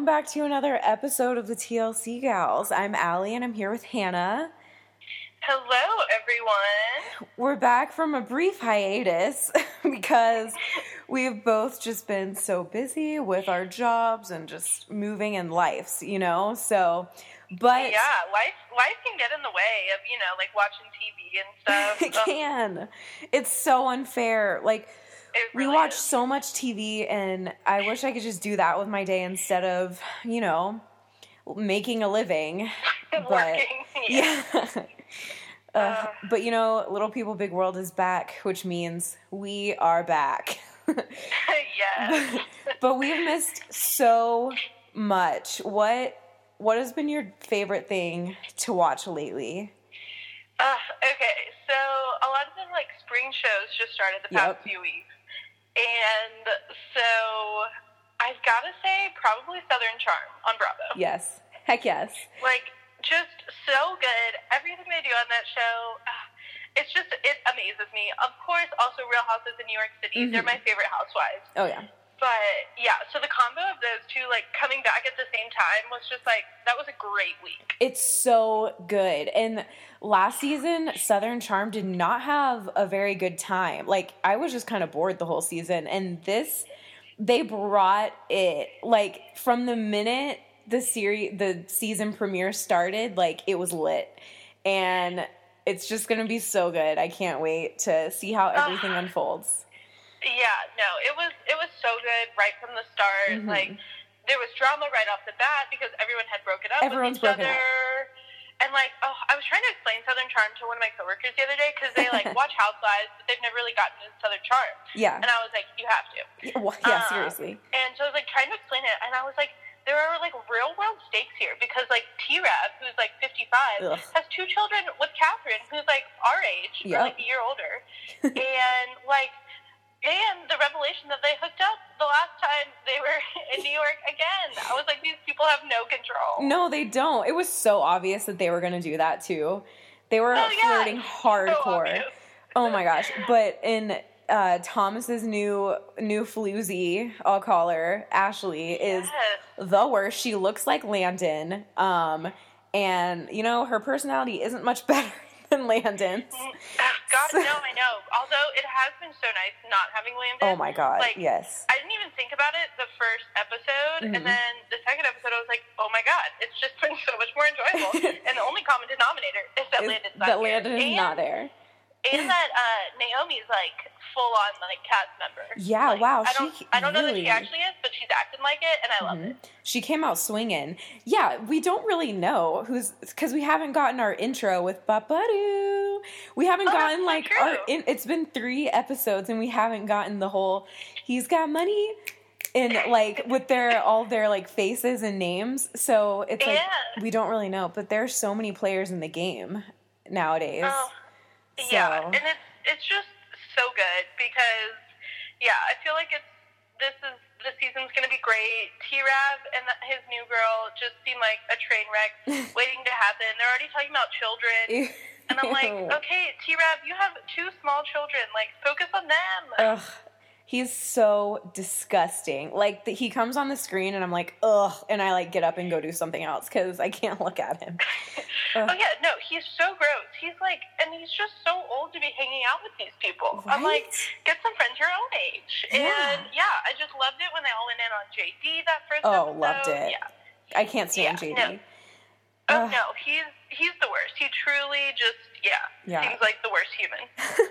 Welcome back to another episode of the TLC Gals. I'm Allie and I'm here with Hannah. Hello, everyone. We're back from a brief hiatus because we've both just been so busy with our jobs and just moving in lives, you know? So, but. Yeah, life life can get in the way of, you know, like watching TV and stuff. It can. It's so unfair. Like, It we watch is. so much TV, and I wish I could just do that with my day instead of, you know, making a living. But Working, yeah. yeah. Uh, but you know, Little People Big World is back, which means we are back. yes. but we've missed so much. What what has been your favorite thing to watch lately? Uh, okay, so a lot of the like spring shows just started the past Yep. few weeks, and so I've got to say probably Southern Charm on Bravo. Yes. Heck yes. Like just so good. Everything they do on that show. ah, It's just, it amazes me. Of course, also Real Housewives of New York City. They're Mhm. my favorite housewives. Oh yeah. But yeah, so the combo of those two, like coming back at the same time, was just like that was a great week. It's so good. And last season, Southern Charm did not have a very good time. Like, I was just kind of bored the whole season. And this, they brought it. Like, from the minute the series, the season premiere started, like, it was lit. And it's just going to be so good. I can't wait to see how everything ah. unfolds. Yeah, no, it was it was so good right from the start. Mhm. Like there was drama right off the bat because everyone had broken up Everyone's with each broken up. And like, oh, I was trying to explain Southern Charm to one of my coworkers the other day because they like watch Housewives, but they've never really gotten into Southern Charm. Yeah. And I was like, you have to. Yeah, well, yeah, Uh, seriously. And so I was like trying to explain it, and I was like, there are like real world stakes here because like T Rav, who's like 55, Ugh. has two children with Kathryn, who's like our age, Yep. or like a year older, and like. And the revelation that they hooked up the last time they were in New York again. I was like, these people have no control. No, they don't. It was so obvious that they were going to do that too. They were Oh, flirting So hardcore. obvious. oh my gosh! But in uh, Thomas's new new floozy, I'll call her Ashley, is Yes. the worst. She looks like Landon, um, and you know her personality isn't much better than Landon's. Mm, God, no, I know. Although it has been so nice not having Landon. Oh my god! Like, yes. I didn't even think about it the first episode, Mhm. and then the second episode, I was like, "Oh my god, it's just been so much more enjoyable." and the only common denominator is that Landon's not that. Landon is and, not there. And that uh, Naomie's like full on like cast member. Yeah, Like, wow, I don't, she I don't know that she actually is, but she's acting like it, and I love Mhm. it. She came out swinging. Yeah, we don't really know who's because we haven't gotten our intro with Babaru. We haven't Oh, gotten like our. In, it's been three episodes and we haven't gotten the whole. He's got money, and like with their all their like faces and names. So it's like Yeah. we don't really know. But there's so many players in the game nowadays. Oh, yeah, and it's it's just so good because yeah, I feel like it's this is the season's gonna be great. T Rav and the, his new girl just seem like a train wreck waiting to happen. They're already talking about children, and I'm like, okay, T Rav, you have two small children. Like, focus on them. Ugh, he's so disgusting. Like the, he comes on the screen and I'm like, ugh, and I like get up and go do something else because I can't look at him. oh yeah, no, he's so gross. He's like, and he's just so old to be hanging out with these people. I'm like, get some friends your own age. Yeah. And yeah, I just loved it when they all went in on JD that first Oh, episode. loved it. Yeah. I can't stand Yeah, JD. no. Oh no, he's he's the worst. He truly just yeah, Yeah. seems like the worst human.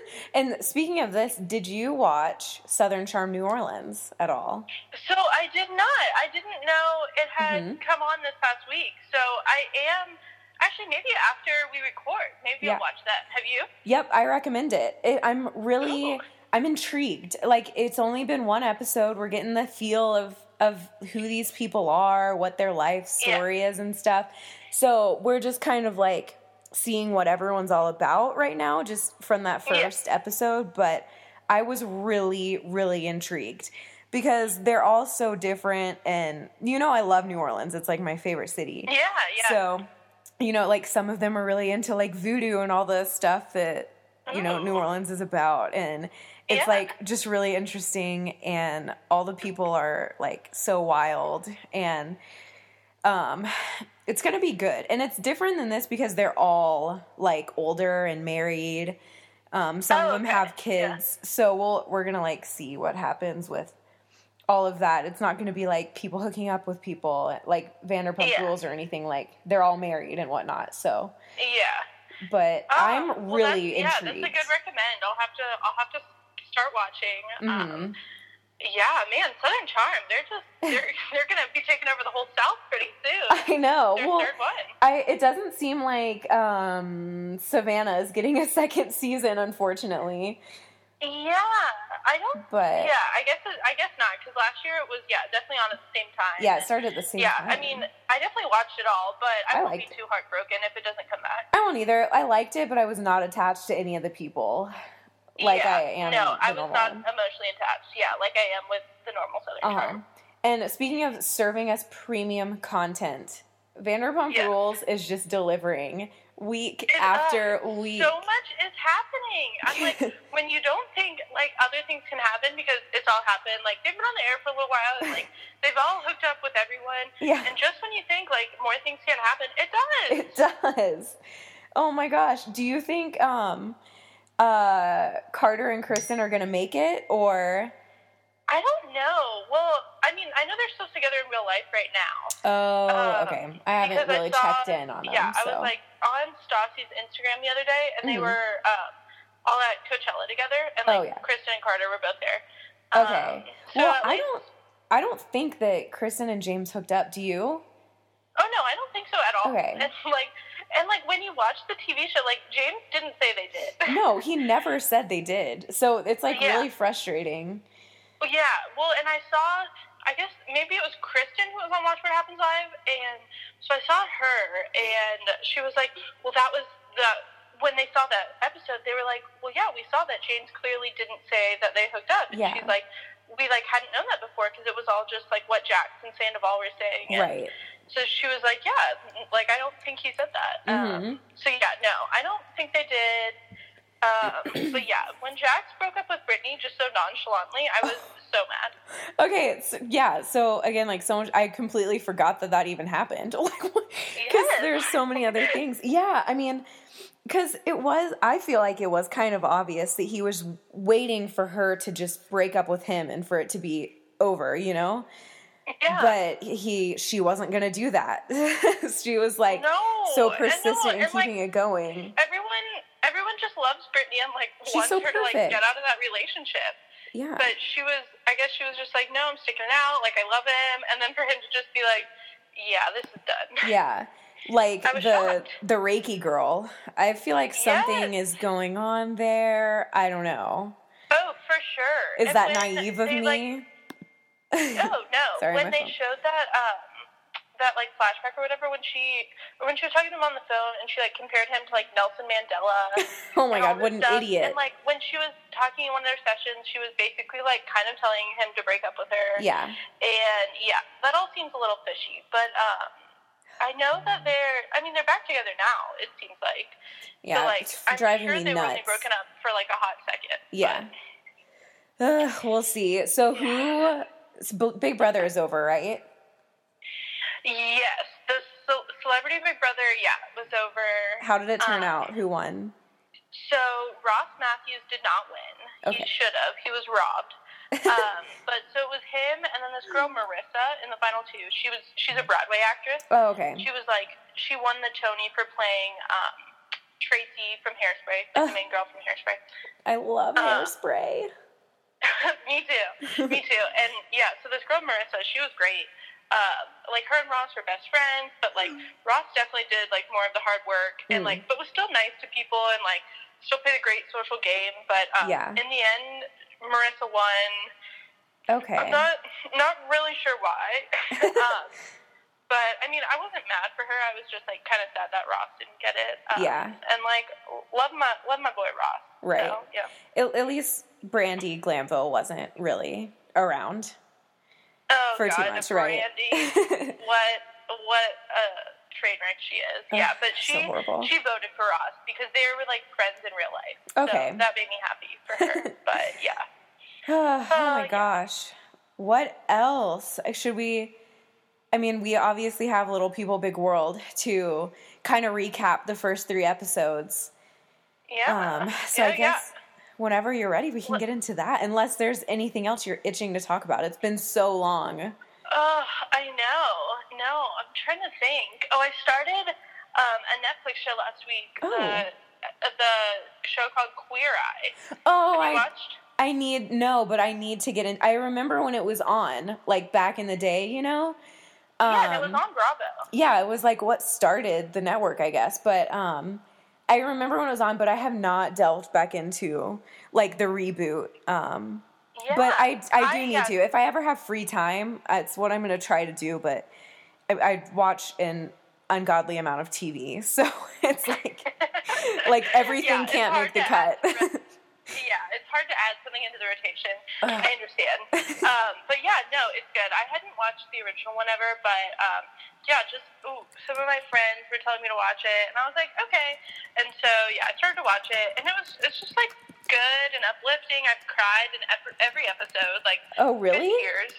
And speaking of this, did you watch Southern Charm New Orleans at all? So I did not. I didn't know it had Mhm. come on this past week. So I am actually maybe after we record, maybe Yeah. I'll watch that. Have you? Yep, I recommend it. it I'm really Ooh. I'm intrigued. Like it's only been one episode. We're getting the feel of of who these people are, what their life Yeah. story is and stuff. So, we're just kind of like seeing what everyone's all about right now just from that Yeah. first episode, but I was really really intrigued because they're all so different and you know I love New Orleans. It's like my favorite city. Yeah, yeah. So, you know, like some of them are really into like voodoo and all the stuff that, you know, New Oh. Orleans is about. And it's Yeah. like just really interesting and all the people are like so wild and um it's gonna be good and it's different than this because they're all like older and married um some Oh, of them okay. have Yeah. kids so we'll we're gonna like see what happens with all of that it's not gonna be like people hooking up with people like vanderpump Yeah. rules or anything like they're all married and whatnot so Yeah. but Oh, i'm well, really that's, intrigued Yeah, that's a good recommend. I'll have to. I'll have to start watching. Um, Mhm. yeah, man, Southern Charm. They're just. They're they're gonna be taking over the whole South pretty soon. I know Their well. I it doesn't seem like um, Savannah is getting a second season, unfortunately. Yeah, I don't. But Yeah, I guess. It, I guess not because last year it was. Yeah, definitely on at the same time. yeah, it started at the same time. Yeah, time. I mean, I definitely watched it all, but I, I won't be too heartbroken if it doesn't come back. I won't either. I liked it, but I was not attached to any of the people like yeah, I am. No, I was not emotionally attached. Yeah, like I am with the normal Southern Uh-huh. Charm. And speaking of serving us premium content, Vanderpump Yeah. Rules is just delivering week It- after uh, week. So much is happening. I'm like, when you don't think like other things can happen because it's all happened. Like they've been on the air for a little while. And, like they've all hooked up with everyone. Yeah. And just when you think like more things can happen, it does. It does. Oh my gosh. Do you think um uh Carter and Kristen are gonna make it or I don't know. Well, I mean, I know they're still together in real life right now. Oh, Um, okay. I haven't because I really saw- checked in on them. Yeah, I so. was like on Stassi's Instagram the other day, and they Mhm. were um, all at Coachella together, and like Oh, yeah. Kristen and Carter were both there. Okay. Um, so well, I least- don't. I don't think that Kristen and James hooked up. Do you? Oh no, I don't think so at all. Okay. And like, and like when you watch the TV show, like James didn't say they did. No, he never said they did. So it's like Yeah. really frustrating. Well, yeah. Well, and I saw. I guess maybe it was Kristen who was on Watch What Happens Live, and so I saw her, and she was like, "Well, that was the." When they saw that episode, they were like, "Well, yeah, we saw that James clearly didn't say that they hooked up." And Yeah. she's like, "We like hadn't known that before because it was all just like what Jax and Sandoval were saying." And Right. So she was like, "Yeah, like I don't think he said that." Um, Mhm. so yeah, no, I don't think they did. Um, but yeah, when Jax broke up with Brittany just so nonchalantly, I was so mad. Okay. So, yeah. So again, like so much, I completely forgot that that even happened. Like, because Yes. there's so many other things. Yeah. I mean, because it was. I feel like it was kind of obvious that he was waiting for her to just break up with him and for it to be over. You know. Yeah. But he, she wasn't gonna do that. she was like no, so and no, persistent in and, like, keeping it going. Everyone, everyone just loves Brittany and like She's wants so her to like get out of that relationship. Yeah. But she was, I guess she was just like, no, I'm sticking it out. Like I love him, and then for him to just be like, yeah, this is done. Yeah. Like the shocked. the Reiki girl. I feel like something is going on there. I don't know. Oh, for sure. Is And that naive of they, me? Like, no, no. Sorry, when they phone. showed that um that like flashback or whatever when she when she was talking to him on the phone and she like compared him to like Nelson Mandela. oh my god, what an stuff. idiot. And like when she was talking in one of their sessions, she was basically like kind of telling him to break up with her. yeah. And yeah, that all seems a little fishy. But um I know that they're I mean they're back together now, it seems like. Yeah. so like I'm driving sure me they were only nuts. broken up for like a hot second. Yeah. but- Ugh, we'll see. So who Big Brother is over, right? Yes, the ce- Celebrity Big Brother, yeah, was over. How did it turn Um, out? Who won? So Ross Mathews did not win. Okay. He should have. He was robbed. um, but so it was him and then this girl Marissa in the final two. She was she's a Broadway actress. Oh, okay. She was like she won the Tony for playing um, Tracy from Hairspray, like the main girl from Hairspray. I love uh, hairspray. Me too. Me too. And yeah, so this girl Marissa, she was great. Uh, like her and Ross were best friends, but like Ross definitely did like more of the hard work and Mm. like, but was still nice to people and like still played a great social game. But um, Yeah. in the end, Marissa won. Okay. I'm not not really sure why. um, but I mean, I wasn't mad for her. I was just like kind of sad that Ross didn't get it. Um, Yeah. And like love my love my boy Ross. Right. So, yeah. At, at least Brandi Glanville wasn't really around. Oh For God, much, right? Brandi. what what a train wreck she is. yeah, but she horrible. she voted for Ross because they were like friends in real life. Okay. so that made me happy for her. but yeah, oh my yeah. gosh. What else? Should we I mean, we obviously have Little People Big World to kind of recap the first 3 episodes. yeah. Um, so yeah, I guess whenever you're ready, we can get into that. Unless there's anything else you're itching to talk about. It's been so long. Oh, I know. No, I'm trying to think. Oh, I started um, a Netflix show last week. Oh. The, the show called Queer Eye. Oh, I watched? I need no, but I need to get in. I remember when it was on, like back in the day, you know. yeah, it was Um, on Bravo. yeah, it was like what started the network, I guess. But um, I remember when it was on, but I have not delved back into like the reboot. Um, Yeah. but I I do need yeah, to. If I ever have free time, it's what I'm going to try to do. But I, I watch an ungodly amount of TV, so it's like like everything Yeah, can't make the cut. Yeah, it's hard to add something into the rotation. Ugh. I understand. um, but yeah, no, it's good. I hadn't watched the original one ever, but um, yeah, just ooh, some of my friends were telling me to watch it, and I was like, okay. And so yeah, I started to watch it, and it was it's just like good and uplifting. I've cried in ev- every episode, like oh really? good tears.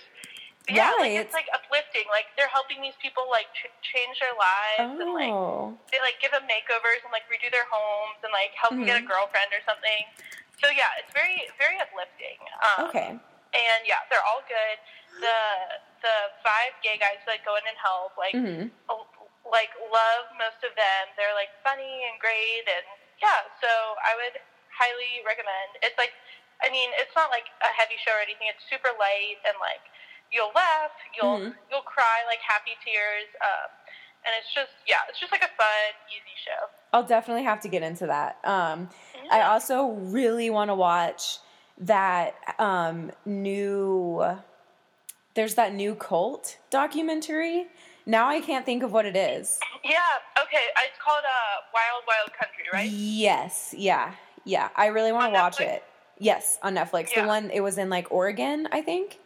Yeah, like Right. it's like uplifting. Like they're helping these people like ch- change their lives and like Oh, they like give them makeovers and like redo their homes and like help them get Mm-hmm. a girlfriend or something. So yeah, it's very very uplifting. Um, okay. And yeah, they're all good. The the five gay guys that go in and help like hmm like love most of them. They're like funny and great and yeah. So I would highly recommend. It's like I mean it's not like a heavy show or anything. It's super light and like you'll laugh, you'll Mhm. you'll cry like happy tears. Um, and it's just yeah, it's just like a fun, easy show. I'll definitely have to get into that. Um, I also really want to watch that um, new. There's that new cult documentary. Now I can't think of what it is. Yeah. Okay. It's called uh, Wild Wild Country, right? Yes, yeah, yeah. I really want to watch Netflix? it. Yes, on Netflix. Yeah. The one it was in like Oregon, I think.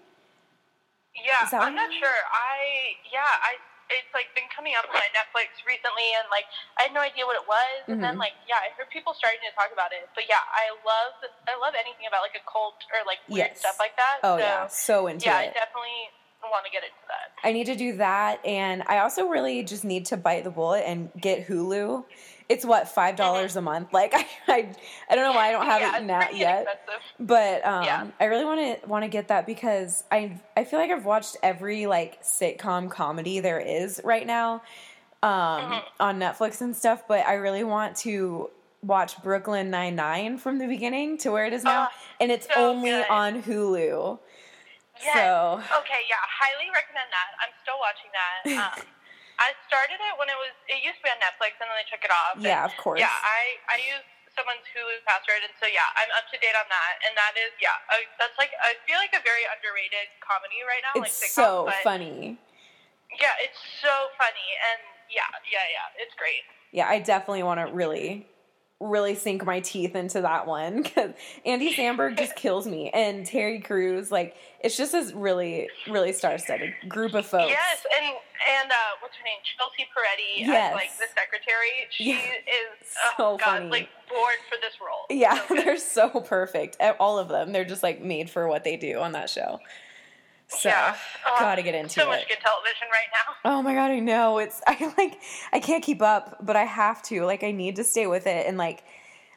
Yeah, I'm not sure. I yeah, I it's like been coming up on my Netflix recently, and like I had no idea what it was, and then Mhm. like yeah, I heard people starting to talk about it. But yeah, I love I love anything about like a cult or like weird Yes. stuff like that. Oh so, yeah, so into yeah, I it. definitely want to get into that. I need to do that, and I also really just need to bite the bullet and get Hulu. It's what five dollars a month. Like I, I, I don't know why I don't have Mm-hmm. yeah, it now yet. inexpensive. But um, Yeah. I really want to want to get that because I I feel like I've watched every like sitcom comedy there is right now um, Mm-hmm. on Netflix and stuff. But I really want to watch Brooklyn Nine Nine from the beginning to where it is now, Oh, and it's so only good. on Hulu. Yes. So Okay, yeah, highly recommend that. I'm still watching that. Um, I started it when it was it used to be on Netflix and then they took it off. and Yeah, of course. Yeah, I I use someone's Hulu password and so yeah, I'm up to date on that. And that is yeah, I, that's like I feel like a very underrated comedy right now. it's like so sitcom, but funny. Yeah, it's so funny and yeah, yeah, yeah, it's great. Yeah, I definitely want to really, really sink my teeth into that one because Andy Samberg just kills me, and Terry Crews, like it's just this really, really star-studded group of folks. Yes, and and uh, what's her name? Chelsea Peretti Yes. as like the secretary. She Yeah. is So oh god, funny. like born for this role. Yeah, So they're so perfect. All of them, they're just like made for what they do on that show. So, yeah. Gotta get into so it. much good television right now. Oh my god, I know. It's I like I can't keep up, but I have to. Like I need to stay with it and like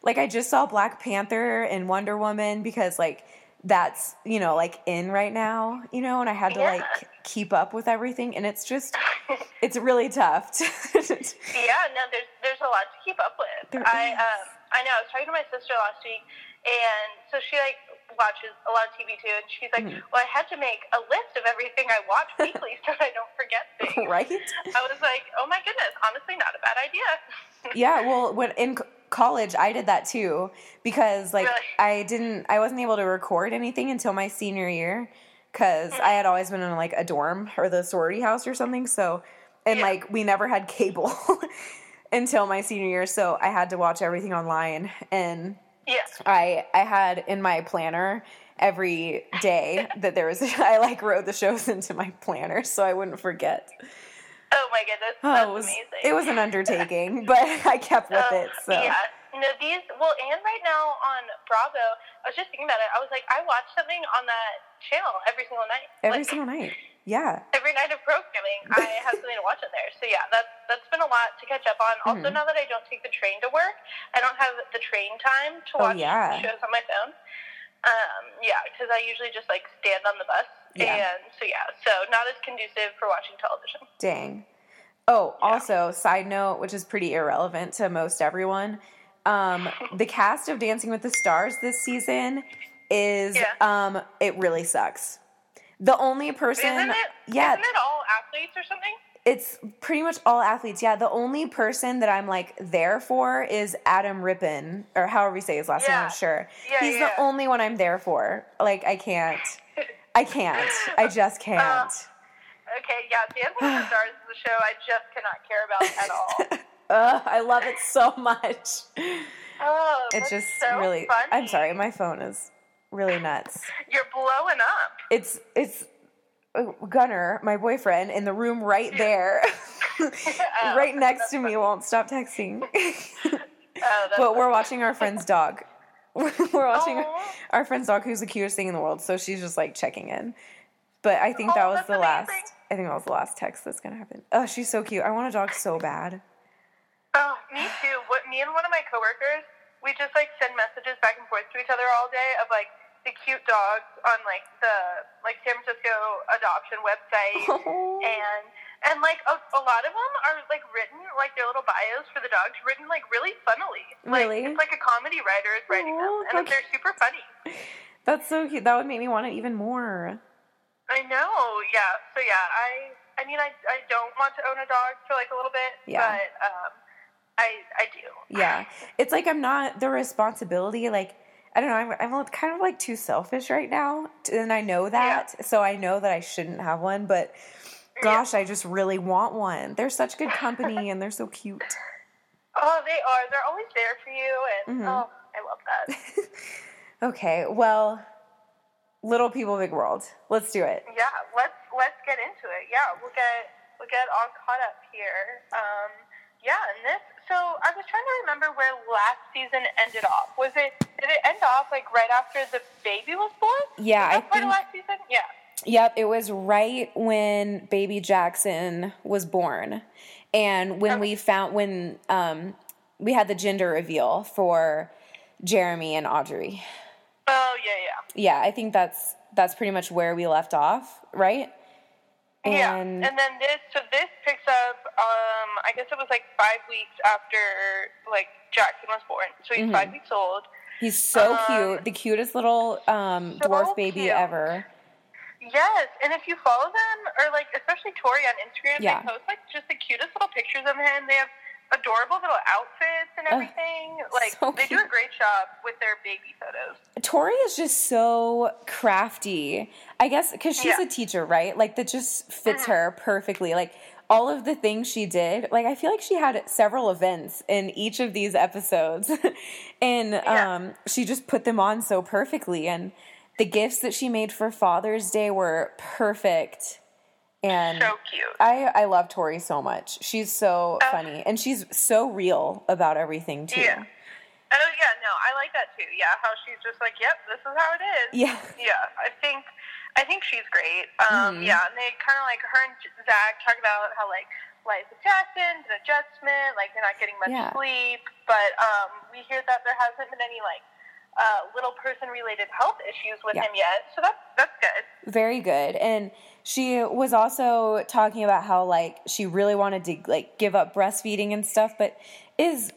like I just saw Black Panther and Wonder Woman because like that's, you know, like in right now, you know, and I had to Yeah. like keep up with everything and it's just it's really tough. to- Yeah, no, there's there's a lot to keep up with. There I is. um I know. I was talking to my sister last week, and so she like watches a lot of TV too, and she's like, Mm-hmm. "Well, I had to make a list of everything I watch weekly so I don't forget things." right? I was like, "Oh my goodness, honestly, not a bad idea." Yeah, well, when in college I did that too because like Really? I didn't I wasn't able to record anything until my senior year cuz I had always been in like a dorm or the sorority house or something so and Yeah. like we never had cable until my senior year so I had to watch everything online and yeah. I I had in my planner every day that there was I like wrote the shows into my planner so I wouldn't forget. Oh my goodness, Oh, it was amazing. it was an undertaking, but I kept with Um, it. So Yeah. No, these well, and right now on Bravo, I was just thinking about it. I was like, I watch something on that channel every single night. every like, single night. Yeah. every night of programming, I have something to watch on there. So yeah, that's that's been a lot to catch up on. Also, Mhm. now that I don't take the train to work, I don't have the train time to Oh, watch yeah. shows on my phone. Um, yeah, because I usually just like stand on the bus, Yeah. and so yeah, so not as conducive for watching television. Dang. Oh, also, side note, which is pretty irrelevant to most everyone. Um, the cast of Dancing with the Stars this season is Yeah. um it really sucks. The only person Isn't it? yeah, Isn't it all athletes or something? it's pretty much all athletes. Yeah, the only person that I'm like there for is Adam Rippon, or however you say his last name. I'm sure. Yeah, He's yeah. the only one I'm there for. Like I can't. I can't. I just uh, can't. Okay, yeah, Dancing with the Stars is a show I just cannot care about at all. Ugh, I love it so much. Oh, It's just so really. Funny. I'm sorry, my phone is really nuts. You're blowing up. It's it's uh, Gunner, my boyfriend, in the room right there, Oh, right next to me. Won't stop texting. Oh, that's but we're watching our friend's dog. we're watching Aw. our friend's dog, who's the cutest thing in the world. So she's just like checking in. But I think that Oh, was that's the last. I think that was the last text that's gonna happen. Oh, she's so cute. I want a dog so bad. Oh, me too. What me and one of my coworkers, we just like send messages back and forth to each other all day of like the cute dogs on like the like San Francisco adoption website, Oh. and and like a, a lot of them are like written like their little bios for the dogs written like really funnily. Like, Really? It's like a comedy writer is writing Aw, them, and they're super funny. That's so cute. That would make me want it even more. I know, yeah. So yeah, I I mean I I don't want to own a dog for like a little bit, Yeah. but um I I do. Yeah. It's like I'm not the responsibility. Like, I don't know. I'm, I'm kind of like too selfish right now. And I know that. So I know that I shouldn't have one. But gosh, I just really want one. They're such good company and they're so cute. Oh, they are. They're always there for you, and Mhm. oh, I love that. Okay. Well, little people, big world. Let's do it. yeah, let's let's get into it. Yeah, we'll get we'll get all caught up here. Um, yeah, and this. So I was trying to remember where last season ended off. Was it did it end off like right after the baby was born? Yeah, was I part think- of last season. Yeah. Yep, it was right when baby Jackson was born. And when we found when um we had the gender reveal for Jeremy and Audrey. Oh yeah, yeah. Yeah, I think that's that's pretty much where we left off, right? Yeah, And and then this, so this picks up. Um, I guess it was like five weeks after like Jackson was born, so he's Mm-hmm. five weeks old. he's so um, cute, the cutest little um, so dwarf baby cute. ever. Yes, and if you follow them, or like especially Tori on Instagram, Yeah. they post like just the cutest little pictures of him. They have adorable little outfits and everything. like so they do a great job with their baby photos. Tori is just so crafty. I guess because she's Yeah. A teacher, right? Like that just fits her perfectly. Like all of the things she did. Like I feel like she had several events in each of these episodes, and Yeah. um, she just put them on so perfectly. And the gifts that she made for Father's Day were perfect. And So cute. I I love Tori so much. She's so Oh. funny, and she's so real about everything too. Yeah. Oh yeah, no, I like that too. Yeah, how she's just like, yep, this is how it is. Yeah. Yeah, I think I think she's great. Um, Mhm. Yeah, and they kind of like her and Zach talk about how like life with Jackson, an adjustment, like they're not getting much Yeah. sleep, but um, we hear that there hasn't been any like uh, little person related health issues with Yeah. him yet, so that's that's good. very good and she was also talking about how like she really wanted to like give up breastfeeding and stuff but is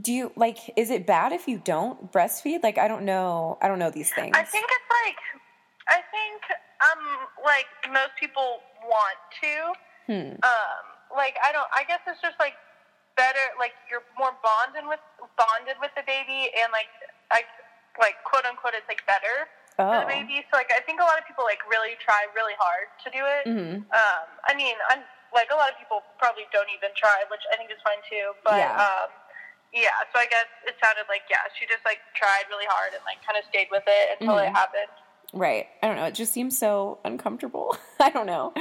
do you like is it bad if you don't breastfeed like i don't know i don't know these things I think it's like I think um like most people want to. Hmm. Um like I don't I guess it's just like better like you're more bonded with bonded with the baby and like I like quote unquote it's like better for Oh. the baby. So like I think a lot of people like really try really hard to do it. Mhm. Um I mean I'm like a lot of people probably don't even try, which I think is fine too. But Yeah. um yeah, so I guess it sounded like yeah, she just like tried really hard and like kind of stayed with it until it Mhm. happened. right i don't know it just seems so uncomfortable i don't know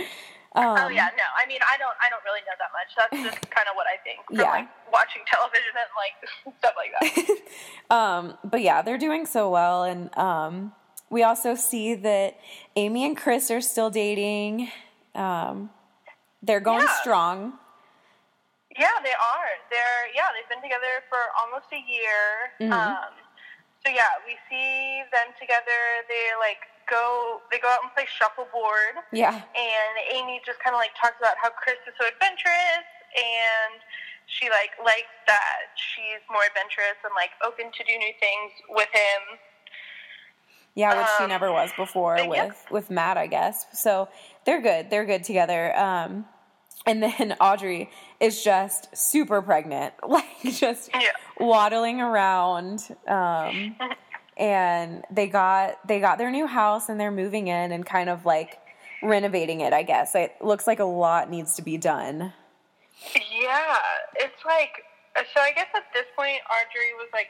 Um, oh yeah, no. I mean, I don't. I don't really know that much. That's just kind of what I think from Yeah. like watching television and like stuff like that. Um, but yeah, they're doing so well, and um, we also see that Amy and Chris are still dating. Um, they're going Yeah. strong. Yeah, they are. They're yeah, they've been together for almost a year. Mhm. Um, so yeah, we see them together. They like go they go out and play shuffleboard, Yeah, and Amy just kind of like talks about how Chris is so adventurous, and she like likes that she's more adventurous and like open to do new things with him. Yeah, which she Um, never was before with with Matt, I guess. So they're good. They're good together. Um, and then Audrey is just super pregnant, like just Yeah. waddling around. Um, and they got they got their new house and they're moving in and kind of like renovating it. I guess it looks like a lot needs to be done. Yeah, it's like so. I guess at this point, Audrey was like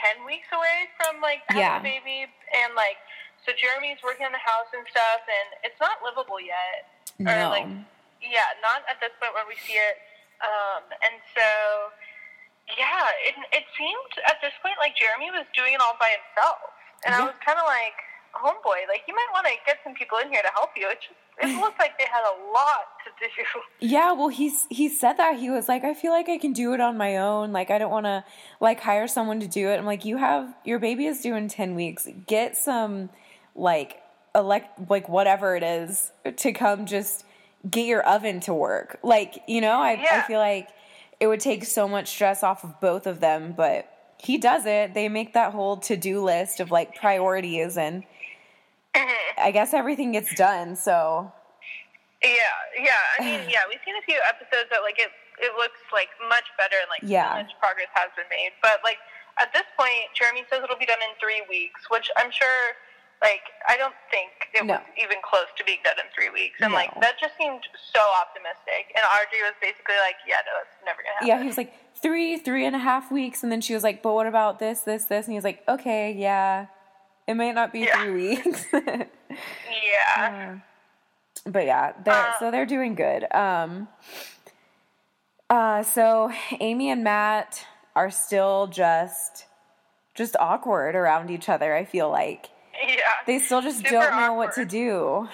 ten weeks away from like having Yeah. a baby, and like so Jeremy's working on the house and stuff, and it's not livable yet. No. Or like, yeah, not at this point where we see it. Um, and so, yeah, it it seemed at this point like Jeremy was doing it all by himself, and I was kind of like, homeboy, like you might want to get some people in here to help you. It just it looked like they had a lot to do. Yeah, well, he's he said that he was like, I feel like I can do it on my own. Like, I don't want to like hire someone to do it. I'm like, you have your baby is due in ten weeks. Get some like elect like whatever it is to come just get your oven to work. Like, you know, I I feel like it would take so much stress off of both of them, but he does it. They make that whole to do list of like priorities, and I guess everything gets done. So Yeah, yeah. I mean, yeah, we've seen a few episodes that like it it looks like much better and like Yeah. so much progress has been made. But like at this point, Jeremy says it'll be done in three weeks, which I'm sure like I don't think it No. was even close to being done in three weeks. And like that just seemed so optimistic. And Audrey was basically like, Yeah, no, that's never gonna happen. yeah, he was like three, three and a half weeks, and then she was like, "But what about this, this, this?" And he was like, "Okay, yeah, it might not be Yeah. three weeks." Yeah. but yeah, they're Uh, so they're doing good. Um, uh, so Amy and Matt are still just just awkward around each other. I feel like yeah. they still just don't know what to do.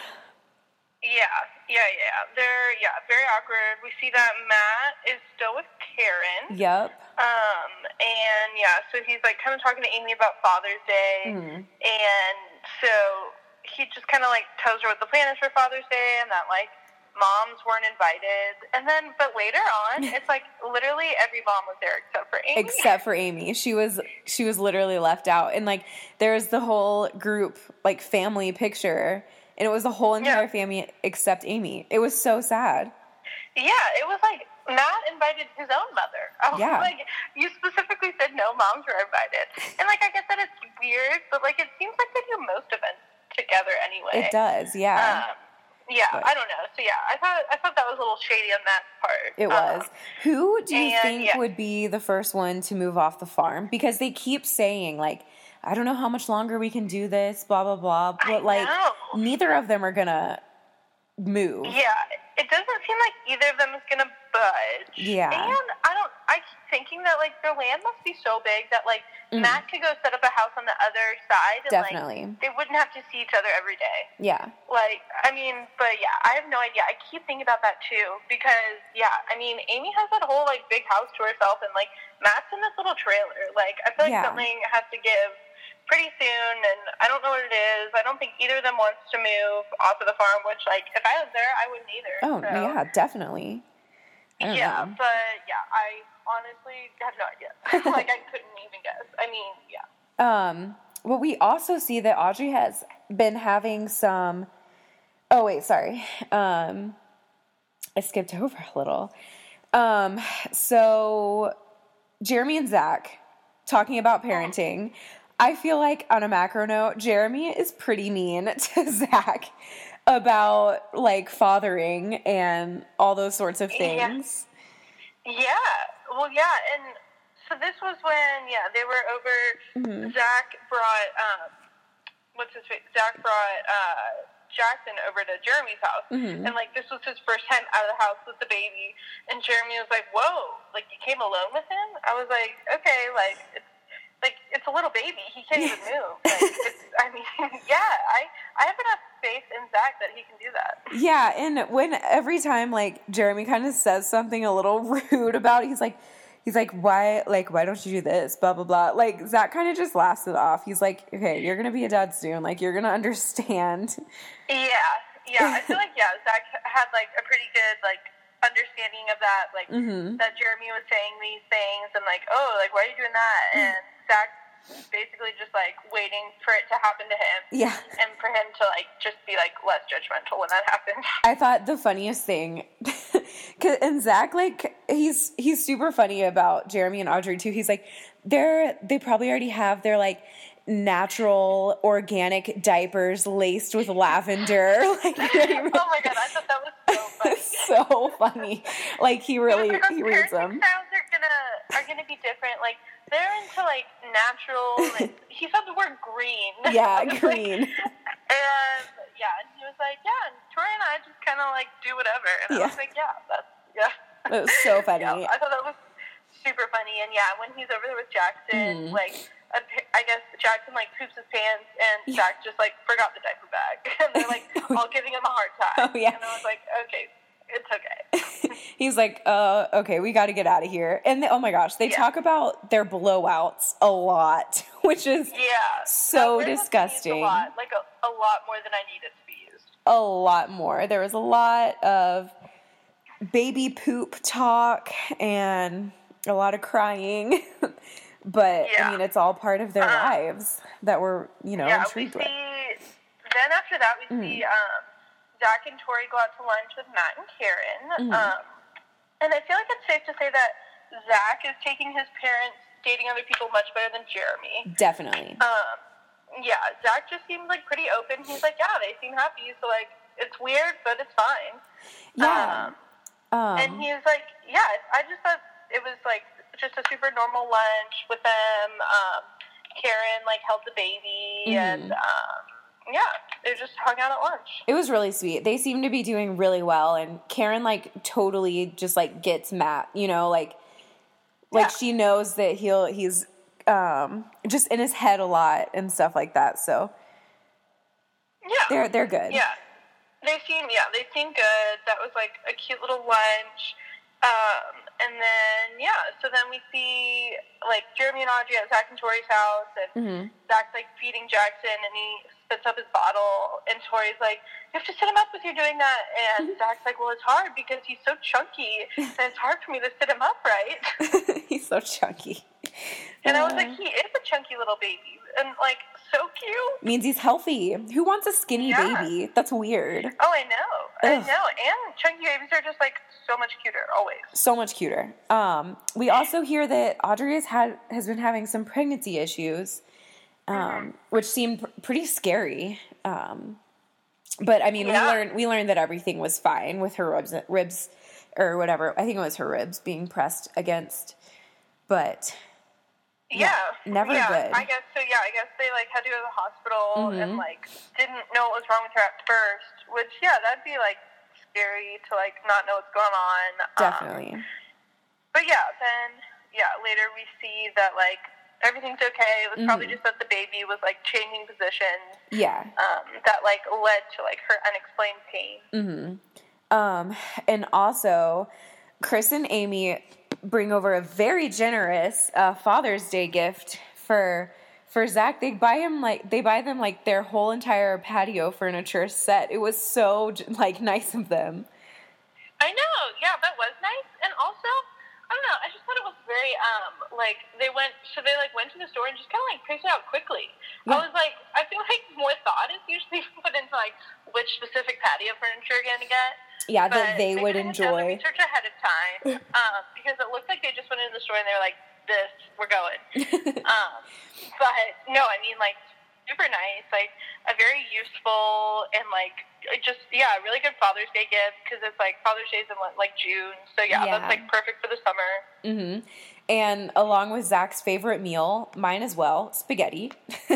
Yeah, yeah, yeah. They're yeah, very awkward. We see that Matt is still with Caryn. Yep. Um, and yeah, so he's like kind of talking to Amy about Father's Day, Mhm. and so he just kind of like tells her what the plan is for Father's Day, and that like moms weren't invited, and then but later on, it's like literally every mom was there except for Amy. except for Amy. She was she was literally left out. And like there was the whole group like family picture and it was the whole entire Yeah. family except Amy. It was so sad. yeah, it was like Matt invited his own mother. I was Yeah. like, you specifically said no moms were invited, and like I get that it's weird, but like it seems like they do most events together anyway. It does, yeah. Um, yeah, But- I don't know. So yeah, I thought I thought that was a little shady on that part. it Um, was. Who do you and, think yeah. would be the first one to move off the farm? Because they keep saying like I don't know how much longer we can do this, blah blah blah. But like neither of them are gonna move. Yeah, it doesn't seem like either of them is gonna budge. Yeah. and I don't. I keep thinking that like their land must be so big that like Mhm. Matt could go set up a house on the other side. And, Definitely. Like, they wouldn't have to see each other every day. Yeah. Like, I mean, but yeah, I have no idea. I keep thinking about that too because, yeah, I mean, Amy has that whole like big house to herself, and like Matt's in this little trailer. Like, I feel like Yeah. something has to give pretty soon, and I don't know what it is. I don't think either of them wants to move off of the farm. Which, like, if I was there, I wouldn't either. Oh so, yeah, definitely. Yeah, know. but yeah, I honestly have no idea. like, I couldn't even guess. I mean, yeah. Um, well, we also see that Audrey has been having some. Oh wait, sorry. Um, I skipped over a little. Um, so Jeremy and Zach talking about parenting. I feel like on a macro note, Jeremy is pretty mean to Zach about like fathering and all those sorts of things. Yeah. Well, yeah, and so this was when yeah they were over. Mhm. Zach brought um, what's his face? Zach brought uh, Jackson over to Jeremy's house, Mhm. and like this was his first time out of the house with the baby, and Jeremy was like, "Whoa, like you came alone with him?" I was like, "Okay, like it's like it's a little baby, he can't even move." Like I mean, yeah, I I have enough faith in Zach that he can do that. Yeah, and when every time like Jeremy kind of says something a little rude about it, he's like he's like, Why like why don't you do this? Blah blah blah. Like Zach kind of just laughs it off. He's like, Okay, you're gonna be a dad soon, like you're gonna understand. Yeah, yeah. I feel like yeah, Zach had like a pretty good like understanding of that, like mm-hmm. that Jeremy was saying these things and like, oh, like why are you doing that? And Zach basically just like waiting for it to happen to him. Yeah. And for him to like just be like less judgmental when that happens. I thought the funniest thing and Zach, like he's he's super funny about Jeremy and Audrey too. He's like, they're they probably already have their like natural organic diapers laced with lavender. Like oh my god, I thought that was so funny. so funny. Like he really he reads them. styles are gonna are gonna be different. Like they're into like natural. Like, he said the word green. Yeah, Like, green. And yeah, and he was like, yeah, and Tori and I just kind of like do whatever. And I was like, yeah, that's yeah. It was so funny. Yeah, I thought that was super funny. And yeah, when he's over there with Jackson, Mhm. like. I guess Jackson like poops his pants and Yeah. Zach just like forgot the diaper bag and they're like all giving him a hard time. Oh, yeah. And I was like, okay, it's okay. He's like, uh, okay, we got to get out of here. And they, oh my gosh, they Yeah. talk about their blowouts a lot, which is Yeah. So that word was used disgusting. A lot, like a, a lot more than I needed to be used. a lot more. There was a lot of baby poop talk and a lot of crying. but I mean, it's all part of their Uh, lives that we're, you know, yeah, intrigued see. with. Then after that, we Mm-hmm. see um, Zach and Tori go out to lunch with Matt and Caryn. Mhm. Um, and I feel like it's safe to say that Zach is taking his parents dating other people much better than Jeremy. Definitely. Um, yeah, Zach just seems like pretty open. He's like, yeah, they seem happy, so like it's weird, but it's fine. Yeah. Um, and Um, he was like, yeah, I just thought it was like just a super normal lunch with them. Um, Caryn like held the baby, Mhm. and um, yeah, they just hung out at lunch. it was really sweet. They seem to be doing really well. And Caryn, like, totally just, like, gets Matt, you know, like, like Yeah. she knows that he'll, he's, um, just in his head a lot and stuff like that. So Yeah, they're, they're good. yeah, they seem yeah, they seem good. That was like a cute little lunch. Um, and then yeah, so then we see like Jeremy and Audrey at Zach and Tori's house, and Mhm. Zach's like feeding Jackson, and he spits up his bottle, and Tori's like, "You have to sit him up with you doing that," and Zach's like, "Well, it's hard because he's so chunky, and it's hard for me to sit him up right." he's so chunky. And I was like, "He is a chunky little baby, and like so cute." means he's healthy. Who wants a skinny Yeah. baby? That's weird. Oh, I know, I know, and chunky babies are just like so much cuter always. So much cuter. Um, we also hear that Audrey has had has been having some pregnancy issues, um, Mm-hmm. which seemed pr- pretty scary. Um, but I mean, Yeah. we learned we learned that everything was fine with her ribs, ribs or whatever. I think it was her ribs being pressed against. But Yeah, never yeah, good. I guess so. Yeah, I guess they like had to go to the hospital Mhm. and like didn't know what was wrong with her at first. Which yeah, that'd be like scary to like not know what's going on. Um, definitely, but yeah, then yeah, later we see that like everything's okay. It was probably Mhm. just that the baby was like changing positions. yeah. Um, that like led to like her unexplained pain. Mm-hmm. Um, and also, Chris and Amy bring over a very generous uh, Father's Day gift for for Zach. They buy him like they buy them like their whole entire patio furniture set. It was so like nice of them. I know, yeah, that was nice. And also, I don't know, I just very um like they went so they like went to the store and just kinda like picked it out quickly. Yeah. I was like I feel like more thought is usually put into like which specific patio furniture you're gonna get. Yeah, But that they would could've done the enjoy. research ahead of time. Um, because it looked like they just went into the store and they were like, This, we're going. um but no, I mean like super nice, like a very useful and like just yeah, really good Father's Day gift because it's like Father's Day's in like June, so yeah, Yeah. that's like perfect for the summer. hmm And along with Zach's favorite meal, mine as well, spaghetti.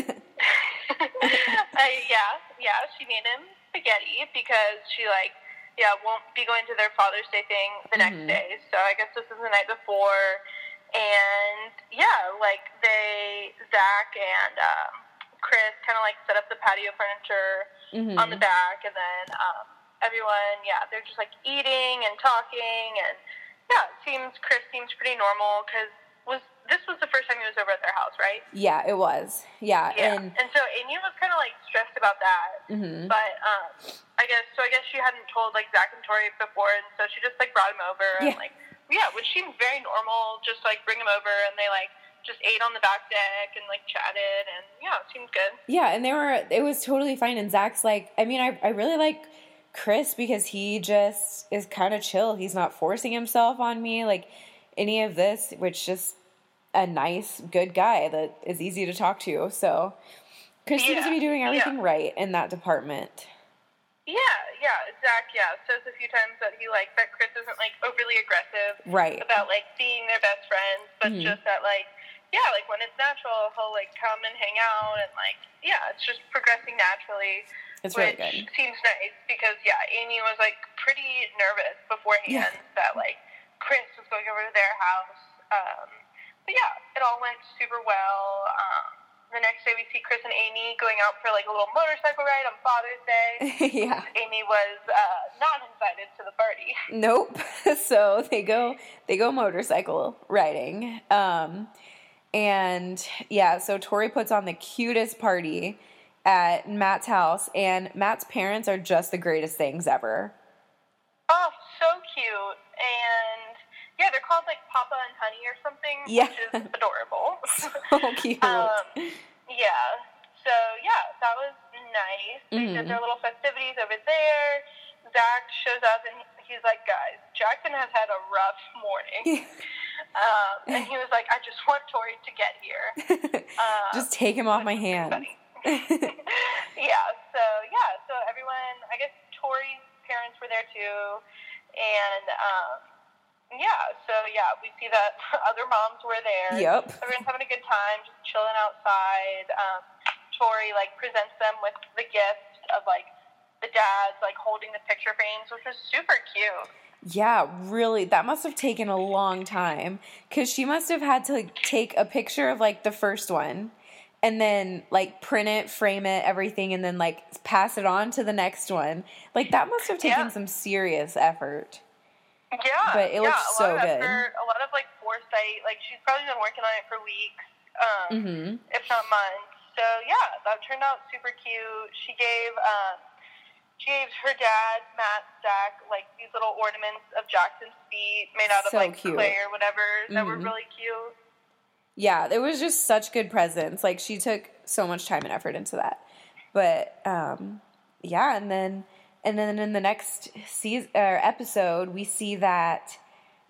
uh, yeah, yeah, she made him spaghetti because she like yeah won't be going to their Father's Day thing the next Mhm. day. So I guess this is the night before, and yeah, like they Zach and um, Chris kind of like set up the patio furniture Mhm. on the back, and then um, everyone, yeah, they're just like eating and talking, and yeah, it seems Chris seems pretty normal because was this was the first time he was over at their house, right? Yeah, it was. Yeah, Yeah, and and, so Amy was kind of like stressed about that, mhm. but um, I guess so. I guess she hadn't told like Zach and Tori before, and so she just like brought him over and like yeah, which seemed very normal. Just like bring him over, and they like just ate on the back deck and like chatted, and yeah, it seemed good. Yeah, and they were it was totally fine and Zach's like I mean I I really like Chris because he just is kind of chill. He's not forcing himself on me like any of this, which just a nice good guy that is easy to talk to. So Chris seems to be Yeah, doing yeah. everything right in that department. Yeah, yeah, Zach, yeah, says a few times that he likes that Chris isn't like overly aggressive Right. about like being their best friends, but Mhm. just that like yeah, like when it's natural, he'll like come and hang out and like yeah, it's just progressing naturally, It's really good. seems nice because yeah, Amy was like pretty nervous beforehand Yeah. that like Chris was going over to their house. Um, but yeah, it all went super well. Um, the next day we see Chris and Amy going out for like a little motorcycle ride on Father's Day. yeah. Amy was uh, not invited to the party. Nope. so they go they go motorcycle riding. Um and yeah, so Tori puts on the cutest party at Matt's house and Matt's parents are just the greatest things ever. Oh, so cute. And yeah, they're called like Papa and Honey or something, Yeah. which is adorable. So cute. um, yeah. So yeah, that was nice. They Mhm. did their little festivities over there. Zach shows up and he's like, guys, Jackson has had a rough morning. Um, and he was like, I just want Tori to get here. Um, just take him off my which is hand. yeah, so yeah, so everyone, I guess Tori's parents were there too, and um, yeah, so yeah, we see that other moms were there. Yep. Everyone's having a good time, just chilling outside. Um, Tori like presents them with the gift of like the dads like holding the picture frames, which was super cute. Yeah, really. That must have taken a long time cuz she must have had to like, take a picture of like the first one and then like print it, frame it, everything and then like pass it on to the next one. Like that must have taken Yeah. some serious effort. Yeah, But it yeah, looks so good. Effort, a lot of like foresight. Like she's probably been working on it for weeks, um, Mhm. if not months. So yeah, that turned out super cute. She gave um, gave her dad Matt Stack like these little ornaments of Jackson's feet made out So of like cute. clay or whatever that were Mhm. really cute. Yeah, it was just such good presents. Like she took so much time and effort into that. But um yeah, and then and then in the next season or episode, we see that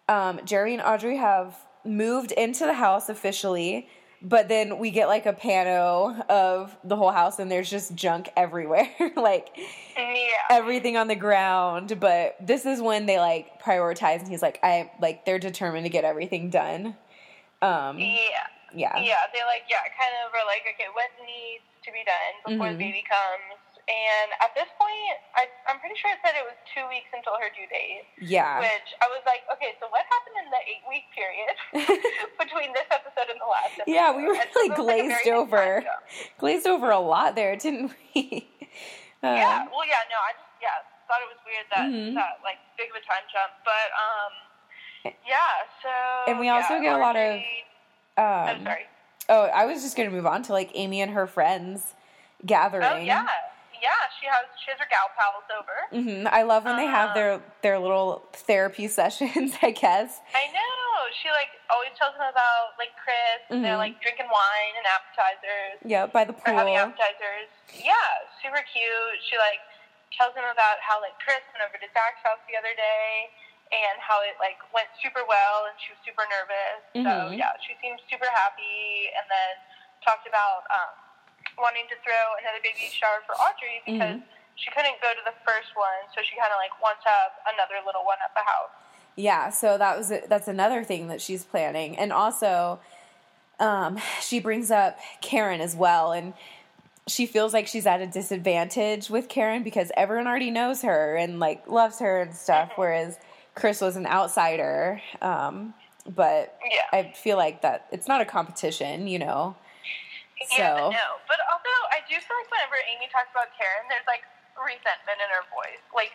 um Jerry and Audrey have moved into the house officially, but then we get like a pano of the whole house and there's just junk everywhere. like Yeah, everything on the ground, but this is when they like prioritize and he's like I like they're determined to get everything done. Um yeah, yeah. yeah. They like yeah, kind of are like okay, what needs to be done before Mhm. the baby comes. And at this point, I, I'm pretty sure it said it was two weeks until her due date. Yeah. Which I was like, okay, so what happened in the eight week period between this episode and the? Yeah, we really glazed over. Glazed over a lot there, didn't we? Uh, yeah, well, yeah, no, I just yeah thought it was weird that Mhm. that like big of a time jump, but um, yeah. So And we also yeah, get a lot of, Audrey- I'm Um, sorry. oh, I was just going to move on to like Amy and her friends gathering. Oh yeah, yeah. She has she has her gal pals over. hmm I love when they have Uh. their their little therapy sessions. I guess. I know. She like always tells them about like Chris. and They're Mhm. like drinking wine and appetizers. Yeah, by the or having pool. appetizers. Yeah, super cute. She like tells them about how like Chris went over to Zach's house the other day and how it like went super well and she was super nervous. So Mhm. yeah, she seems super happy and then talked about um, wanting to throw another baby shower for Audrey because she couldn't go to the first one, so she kind of like wants to have another little one at the house. Yeah, so that was that's another thing that she's planning, and also, um, she brings up Caryn as well, and she feels like she's at a disadvantage with Caryn because everyone already knows her and like loves her and stuff, Mm-hmm. whereas Chris was an outsider. Um, but Yeah. I feel like that it's not a competition, you know. Yeah, So no. But also, I do feel like whenever Amy talks about Caryn, there's like resentment in her voice, like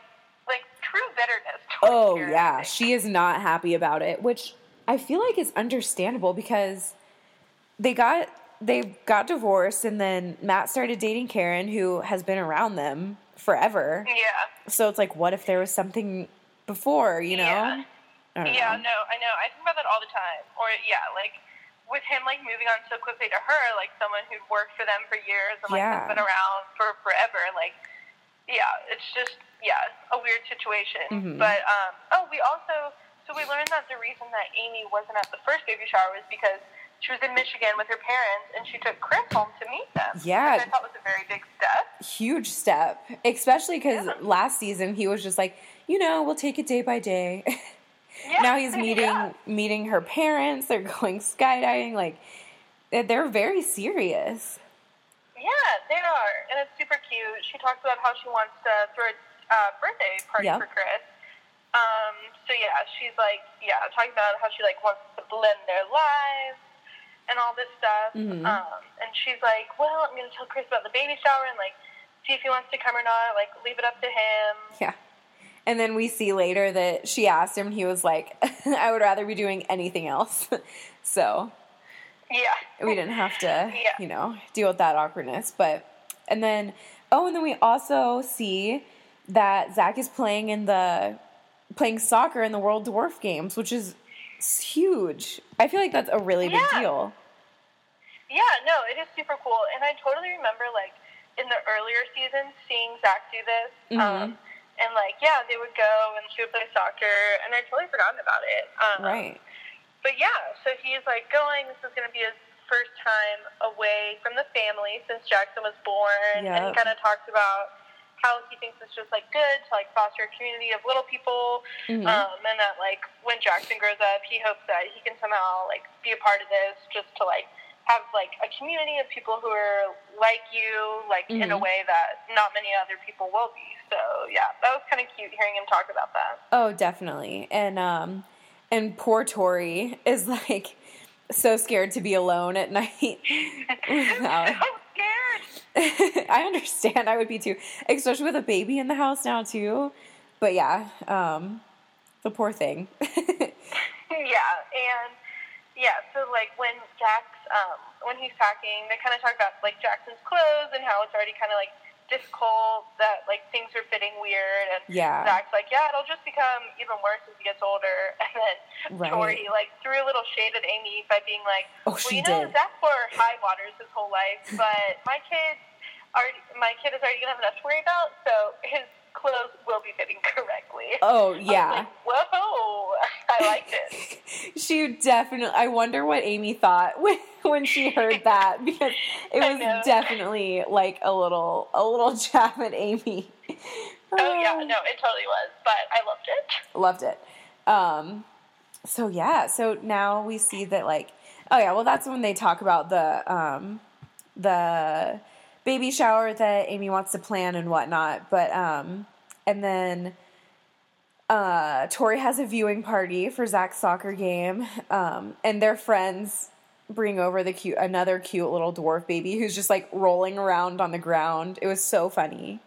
like true bitterness. Towards Oh Caryn, yeah, she is not happy about it, which I feel like is understandable because they got they got divorced and then Matt started dating Caryn who has been around them forever. Yeah. So it's like what if there was something before, you know? Yeah. Yeah, know. no, I know. I think about that all the time. Or yeah, like with him like moving on so quickly to her, like someone who'd worked for them for years and like Yeah. has been around for forever. Like, yeah, it's just yeah, a weird situation. Mhm. But um, oh, we also so we learned that the reason that Amy wasn't at the first baby shower was because she was in Michigan with her parents and she took Chris home to meet them. Yeah. which I thought was a very big step. Huge step, especially cuz Yeah. last season he was just like, you know, we'll take it day by day. Yeah. now he's meeting Yeah. meeting her parents, they're going skydiving like they're very serious. Yeah, they are, and it's super cute. She talks about how she wants to throw a uh, birthday party for Chris. Um, so yeah, she's like, yeah, talking about how she like wants to blend their lives and all this stuff. Mhm. Um, and she's like, well, I'm gonna tell Chris about the baby shower and like see if he wants to come or not. Like, leave it up to him. Yeah. And then we see later that she asked him, he was like, I would rather be doing anything else. so Yeah. we didn't have to, Yeah. you know, deal with that awkwardness. But, and then, oh, and then we also see that Zach is playing in the, playing soccer in the World Dwarf Games, which is huge. I feel like that's a really big deal. Yeah, no, it is super cool, and I totally remember like in the earlier seasons seeing Zach do this, Mhm. um, and like yeah, they would go and she would play soccer, and I'd totally forgotten about it. Um, Right. But yeah, so he's like going. This is going to be his first time away from the family since Jackson was born, and he kind of talks about how he thinks it's just like good to like foster a community of little people, Mhm. um, and that like when Jackson grows up, he hopes that he can somehow like be a part of this, just to like have like a community of people who are like you, like in a Mhm. way that not many other people will be. So yeah, that was kind of cute hearing him talk about that. Oh, definitely. And um and poor Tori is like so scared to be alone at night. without- so scared. I understand. I would be too, especially with a baby in the house now too. But yeah, um the poor thing. Yeah, and yeah, so like when Jack's um when he's packing, they kind of talk about like Jackson's clothes and how it's already kind of like difficult that like things are fitting weird, and Yeah. Zach's like, yeah, it'll just become even worse as he gets older, and then Right. Tori like threw a little shade at Amy by being like, Oh, well, she you know, did. Zach wore high waters his whole life, but my kid already my kid is already gonna have enough to worry about, so his clothes will be fitting correctly. oh yeah. like, Whoa, I like it. she definitely I wonder what Amy thought when, when she heard that because it was definitely like a little a little jab at Amy. Oh yeah, no, it totally was, but I loved it. loved it. Um, so yeah, so now we see that like, oh yeah, well that's when they talk about the um, the baby shower that Amy wants to plan and whatnot. But um, and then uh, Tori has a viewing party for Zach's soccer game, um, and their friends bring over the cute another cute little dwarf baby who's just like rolling around on the ground. It was so funny.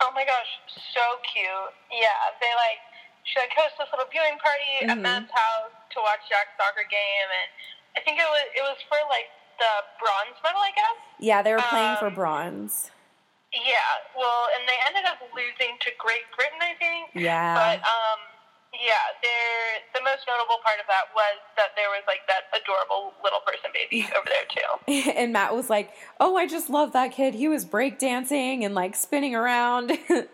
Oh my gosh, so cute. Yeah, they like she like hosts this little viewing party at Mhm. Matt's house to watch Jack's soccer game, and I think it was it was for like the bronze medal, I guess. Yeah, they were playing for Um, bronze. Yeah, well, and they ended up losing to Great Britain, I think. Yeah. But um, yeah, there the most notable part of that was that there was like that adorable little person baby over there too. and Matt was like, "Oh, I just love that kid. He was breakdancing and like spinning around. it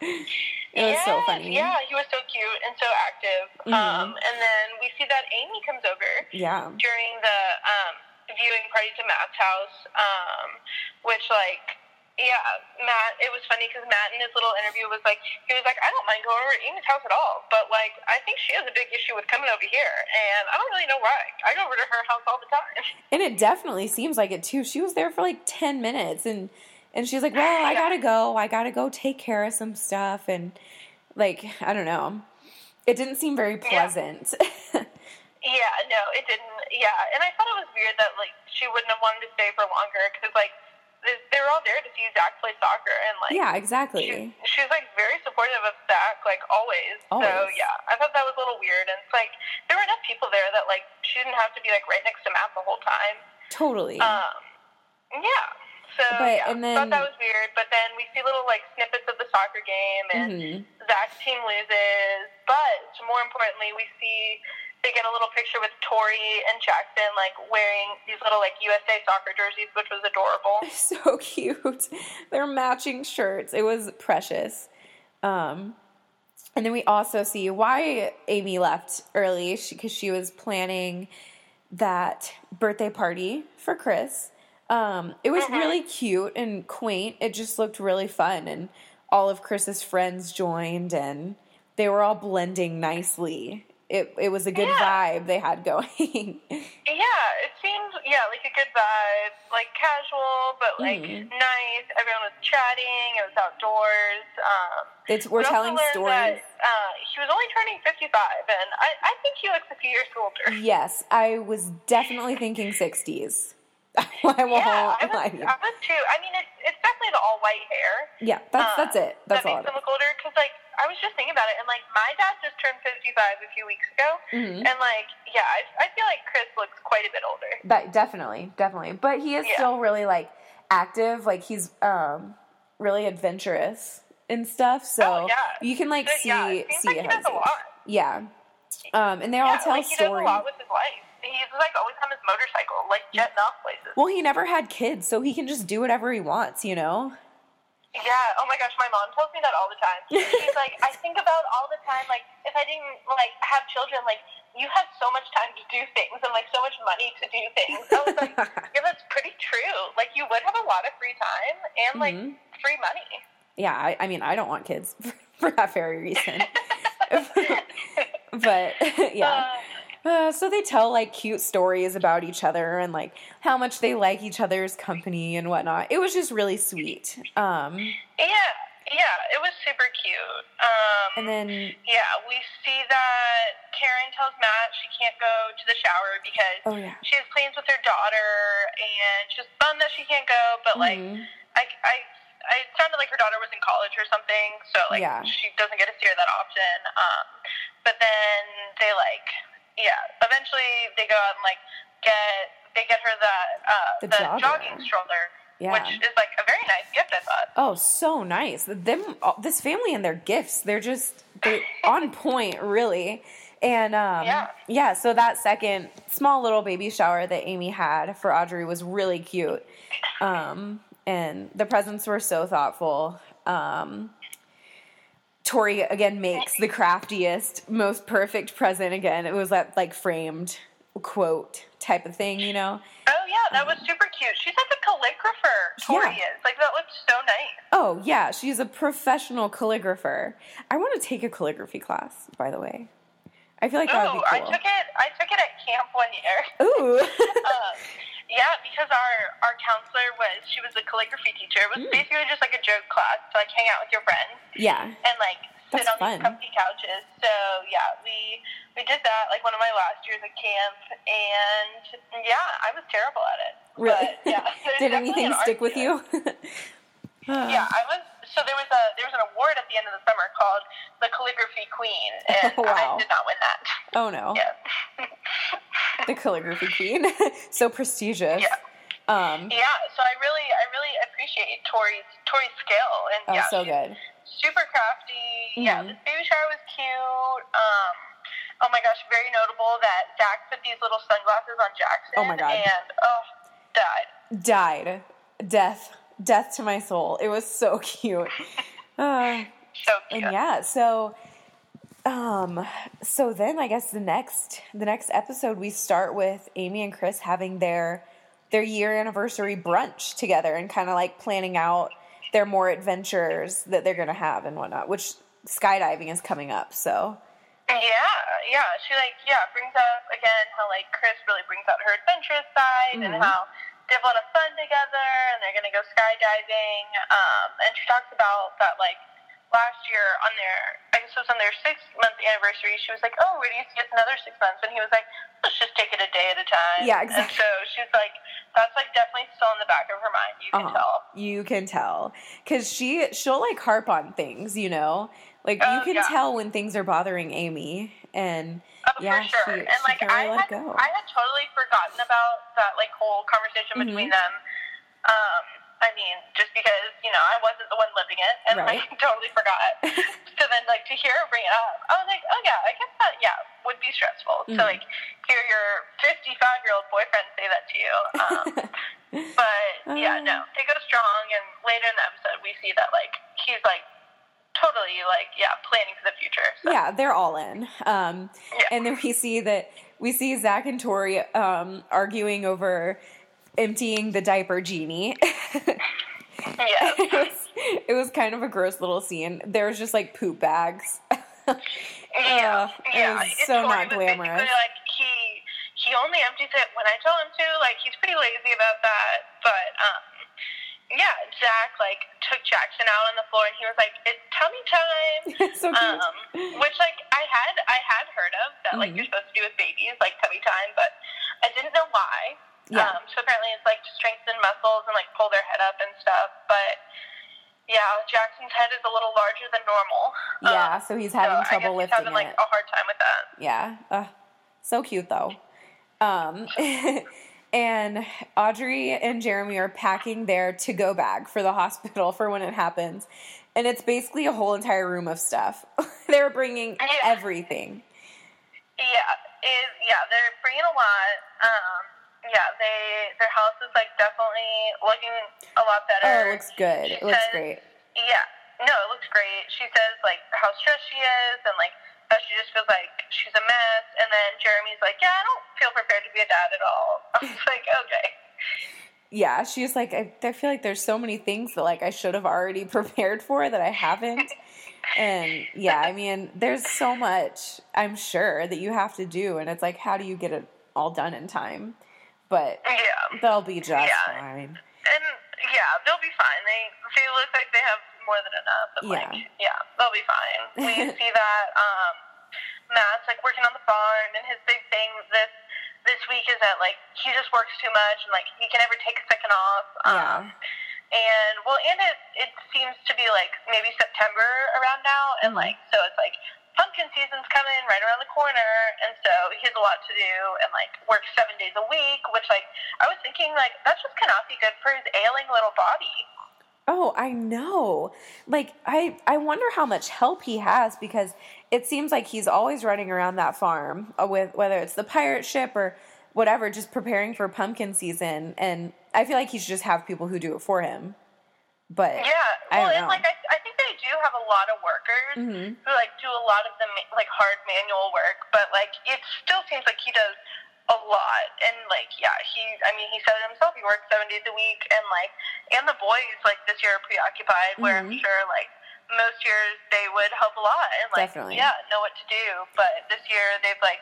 was so funny. Yeah, he was so cute and so active. Mhm. Um, and then we see that Amy comes over Yeah. during the um, viewing party to Matt's house, um, which like. Yeah, Matt. It was funny because Matt in his little interview was like, he was like, I don't mind going over to Amy's house at all, but like, I think she has a big issue with coming over here, and I don't really know why. I go over to her house all the time. And it definitely seems like it too. She was there for like ten minutes, and And she's like, "Well, I gotta go. I gotta go take care of some stuff." And like, I don't know, it didn't seem very pleasant. Yeah, no, it didn't. Yeah, and I thought it was weird that like she wouldn't have wanted to stay for longer because like they were all there to see Zach play soccer and like yeah, exactly. she was like very supportive of Zach like always. So yeah, I thought that was a little weird and it's like there were enough people there that like she didn't have to be like right next to Matt the whole time. Totally. Um, yeah. So But- yeah, and thought then- that was weird. But then we see little like snippets of the soccer game, and Mhm. Zach's team loses. But more importantly, we see they get a little picture with Tori and Jackson like wearing these little like USA soccer jerseys, which was adorable. so cute. They're matching shirts. It was precious. Um, and then we also see why Amy left early because she, was planning that birthday party for Chris. Um, it was really cute and quaint. It just looked really fun, and all of Chris's friends joined, and they were all blending nicely. It it was a good Yeah. vibe they had going. Yeah, it seemed yeah like a good vibe, like casual but like Mhm. nice. Everyone was chatting. It was outdoors. Um, it's we're we telling stories. That, uh, he was only turning fifty-five, and I, I think he looks a few years older. Yes, I was definitely thinking 60s. I won't Yeah, I was, to. I was too. I mean, it's it's definitely the all white hair. Yeah, that's uh, that's it. That's that all. makes him look older. Because like I was just thinking about it, and like my dad just turned fifty-five a few weeks ago, Mhm. and like yeah, I, I feel like Chris looks quite a bit older. That definitely, definitely. But he is Yeah. still really like active. Like he's um really adventurous and stuff. So Oh, yeah. you can like But, see yeah, see like he does a lot. Yeah. Um, and they all yeah, tell like he does a stories. Lot with his life. He's like always on his motorcycle, like jetting off places. Well, he never had kids, so he can just do whatever he wants. You know. Yeah. Oh my gosh, my mom tells me that all the time. She's like, I think about all the time, like if I didn't like have children, like you have so much time to do things and like so much money to do things. I was like, yeah, that's pretty true. Like you would have a lot of free time and like Mhm. free money. Yeah, I, I mean, I don't want kids for that very reason. but yeah. Uh, Uh, so they tell like cute stories about each other and like how much they like each other's company and whatnot. It was just really sweet. Um, yeah, yeah, it was super cute. Um, and then yeah, we see that Caryn tells Matt she can't go to the shower because oh yeah, she has plans with her daughter, and she's bummed that she can't go. But like, Mhm. I, I, I it sounded like her daughter was in college or something, so like Yeah. she doesn't get to see her that often. Um, but then they like, yeah, eventually they go out and like get they get her the uh, The the, jogger. jogging stroller, Yeah. which is like a very nice gift. I thought. oh so nice. Them this family and their gifts, they're just they're on point, really. And um, Yeah. yeah, so that second small little baby shower that Amy had for Audrey was really cute. Um, and the presents were so thoughtful. Um, Tori again makes the craftiest, most perfect present again. It was that like framed quote type of thing, you know? Oh yeah, that was super cute. She's like a calligrapher. Tori Yeah. is like that looks so nice. Oh, yeah, she's a professional calligrapher. I want to take a calligraphy class, by the way. I feel like that would be I cool. took it. I took it at camp one year. Ooh. um, yeah, because our our counselor was she was a calligraphy teacher. It was Mm. basically just like a joke class to like hang out with your friends yeah. and like sit That's on fun. these comfy couches. So yeah, we we did that like one of my last years at camp, and yeah, I was terrible at it. Really? But, yeah, Did anything an stick with you? Yeah, I was. So there was a there was an award at the end of the summer called the Calligraphy Queen, and Wow. I did not win that. Oh no. Yeah. The calligraphy queen. so prestigious. Yeah. Um Yeah, so I really, I really appreciate Tori's Tori's skill, and oh yeah, so good. super crafty. Yeah, Mhm. this baby shower was cute. Um, oh my gosh, very notable that Zach put these little sunglasses on Jackson. Oh my God. And oh, died. Died. Death. Death to my soul. It was so cute. Uh, So cute. and yeah, so um so then I guess the next the next episode we start with Amy and Chris having their their year anniversary brunch together and kind of like planning out their more adventures that they're gonna have and whatnot, which skydiving is coming up, so Yeah, yeah. She like yeah brings up again how like Chris really brings out her adventurous side Mhm. and how they have a lot of fun together, and they're gonna go skydiving. Um, and she talks about that like last year on their, I guess it was on their six month anniversary. She was like, "Oh, where do you see us another six months?" And he was like, "Let's just take it a day at a time." Yeah, exactly. And so she's like, that's like definitely still in the back of her mind. You can Uh-huh. tell. You can tell because she she'll like harp on things, you know. Like you Oh, can yeah. tell when things are bothering Amy, and Oh, yeah, for sure. she, and she like I had. I had totally forgotten about that like whole conversation between Mhm. them. Um, I mean, just because you know I wasn't the one living it, and Right. like totally forgot. so then, like to hear her bring it up, I was like, oh yeah, I guess that yeah would be stressful. Mhm. So like hear your 55 year old boyfriend say that to you. Um, but yeah, Uh. no, they go strong, and later in the episode we see that like he's like totally like yeah planning for the future. So. yeah, they're all in. Um, Yeah. and then we see that we see Zach and Tori um, arguing over emptying the diaper genie. Yeah. it, was, it was kind of a gross little scene. There was just like poop bags. Yeah, Uh, it yeah. was It's so not glamorous. Like he he only empties it when I tell him to. Like he's pretty lazy about that. But um, yeah, Zach like took Jackson out on the floor and he was like, "It's tummy time." so cute. um, which like I had I had heard of that like Mhm. you're supposed to do with babies like tummy time, but I didn't know why. Yeah. Um, so apparently it's like to strengthen muscles and like pull their head up and stuff. But yeah, Jackson's head is a little larger than normal. yeah, Um, so he's so having I trouble guess he's lifting having like it. a hard time with that. Yeah. Uh, so cute though. Um, and Audrey and Jeremy are packing their to go bag for the hospital for when it happens. And it's basically a whole entire room of stuff. They're bringing Yeah. everything. Yeah, is yeah, they're bringing a lot. Um, yeah, they their house is like definitely looking a lot better. Oh, it looks good. She It looks says- great. Yeah, no, it looks great. She says like how stressed she is and like how she just feels like she's a mess. And then Jeremy's like, yeah, I don't feel prepared to be a dad at all. I was like, okay. Yeah, she's like, I, I feel like there's so many things that like I should have already prepared for that I haven't. and yeah, I mean, there's so much I'm sure that you have to do, and it's like, how do you get it all done in time? But Yeah. they'll be just Yeah. fine. And yeah, they'll be fine. They they look like they have more than enough. And Yeah. like yeah, they'll be fine. We see that um Matt's like working on the farm and his big thing this this week is that like he just works too much and like he can never take a second off. Um and well and it it seems to be like maybe September around now and Mhm. like so it's like pumpkin season's coming right around the corner and so he has a lot to do and like works seven days a week which like i was thinking like that just cannot be good for his ailing little body Oh, I know. Like I I wonder how much help he has because it seems like he's always running around that farm uh, with whether it's the pirate ship or whatever just preparing for pumpkin season and I feel like he should just have people who do it for him. But yeah I well don't and like I, I think they do have a lot of workers Mhm. who like do a lot of the ma- like hard manual work but like it still seems like he does a lot and like yeah he i mean he said it himself he works seven days a week and like and the boys like this year are preoccupied where i'm Mhm. sure like most years they would help a lot and like Definitely. yeah know what to do but this year they've like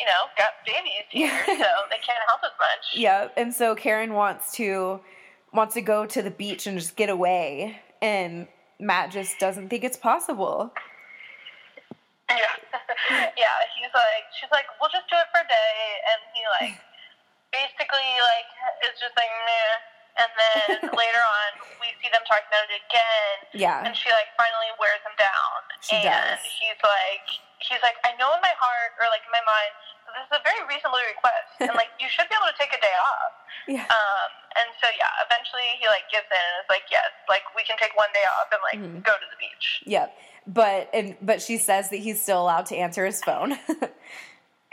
you know got babies here so they can't help as much yeah, and so Caryn wants to wants to go to the beach and just get away and Matt just doesn't think it's possible. Yeah. yeah, he's like, she's like, we'll just do it for a day. And he, like, basically, like, is just like, meh. And then later on, we see them talking about it again. Yeah. And she, like, finally wears him down. She and does. he's like, he's like, I know in my heart, or, like, in my mind, this is a very reasonable request. and, like, you should be able to take a day off. Yeah. Um, and so, yeah, eventually he, like, gives in and is like, yes, like, we can take one day off and, like, Mhm. go to the beach. Yep. But and but she says that he's still allowed to answer his phone.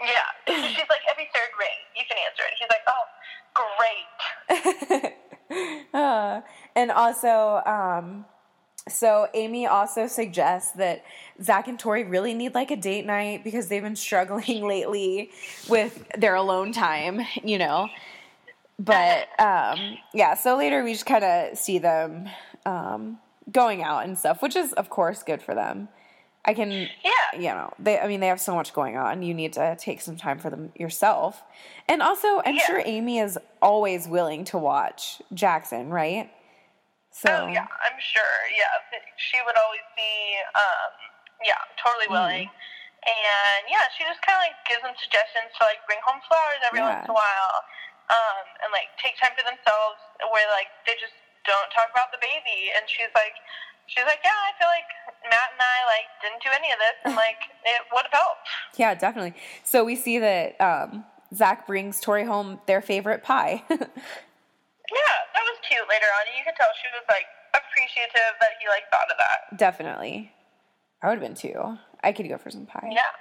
Yeah. She's like, every third ring, you can answer it. He's like, oh, great. Uh, and also, um, so Amy also suggests that Zach and Tori really need like a date night because they've been struggling lately with their alone time, you know. But um, yeah, so later we just kind of see them um, going out and stuff, which is of course good for them. I can, Yeah. you know, they. I mean, they have so much going on. You need to take some time for them yourself, and also, I'm Yeah. sure Amy is always willing to watch Jackson, right? So Oh yeah, I'm sure. Yeah, she would always be. Um, yeah, totally Mm-hmm. willing. And yeah, she just kind of like gives them suggestions to like bring home flowers every Yeah. once in a while, um, and like take time for themselves where like they just don't talk about the baby. And she's like, she's like, yeah, I feel like Matt and I like didn't do any of this, and like it would have helped. yeah, definitely. So we see that um, Zach brings Tori home their favorite pie. Yeah, that was cute. Later on, you could tell she was like appreciative that he like thought of that. definitely, I would have been too. I could go for some pie. Yeah.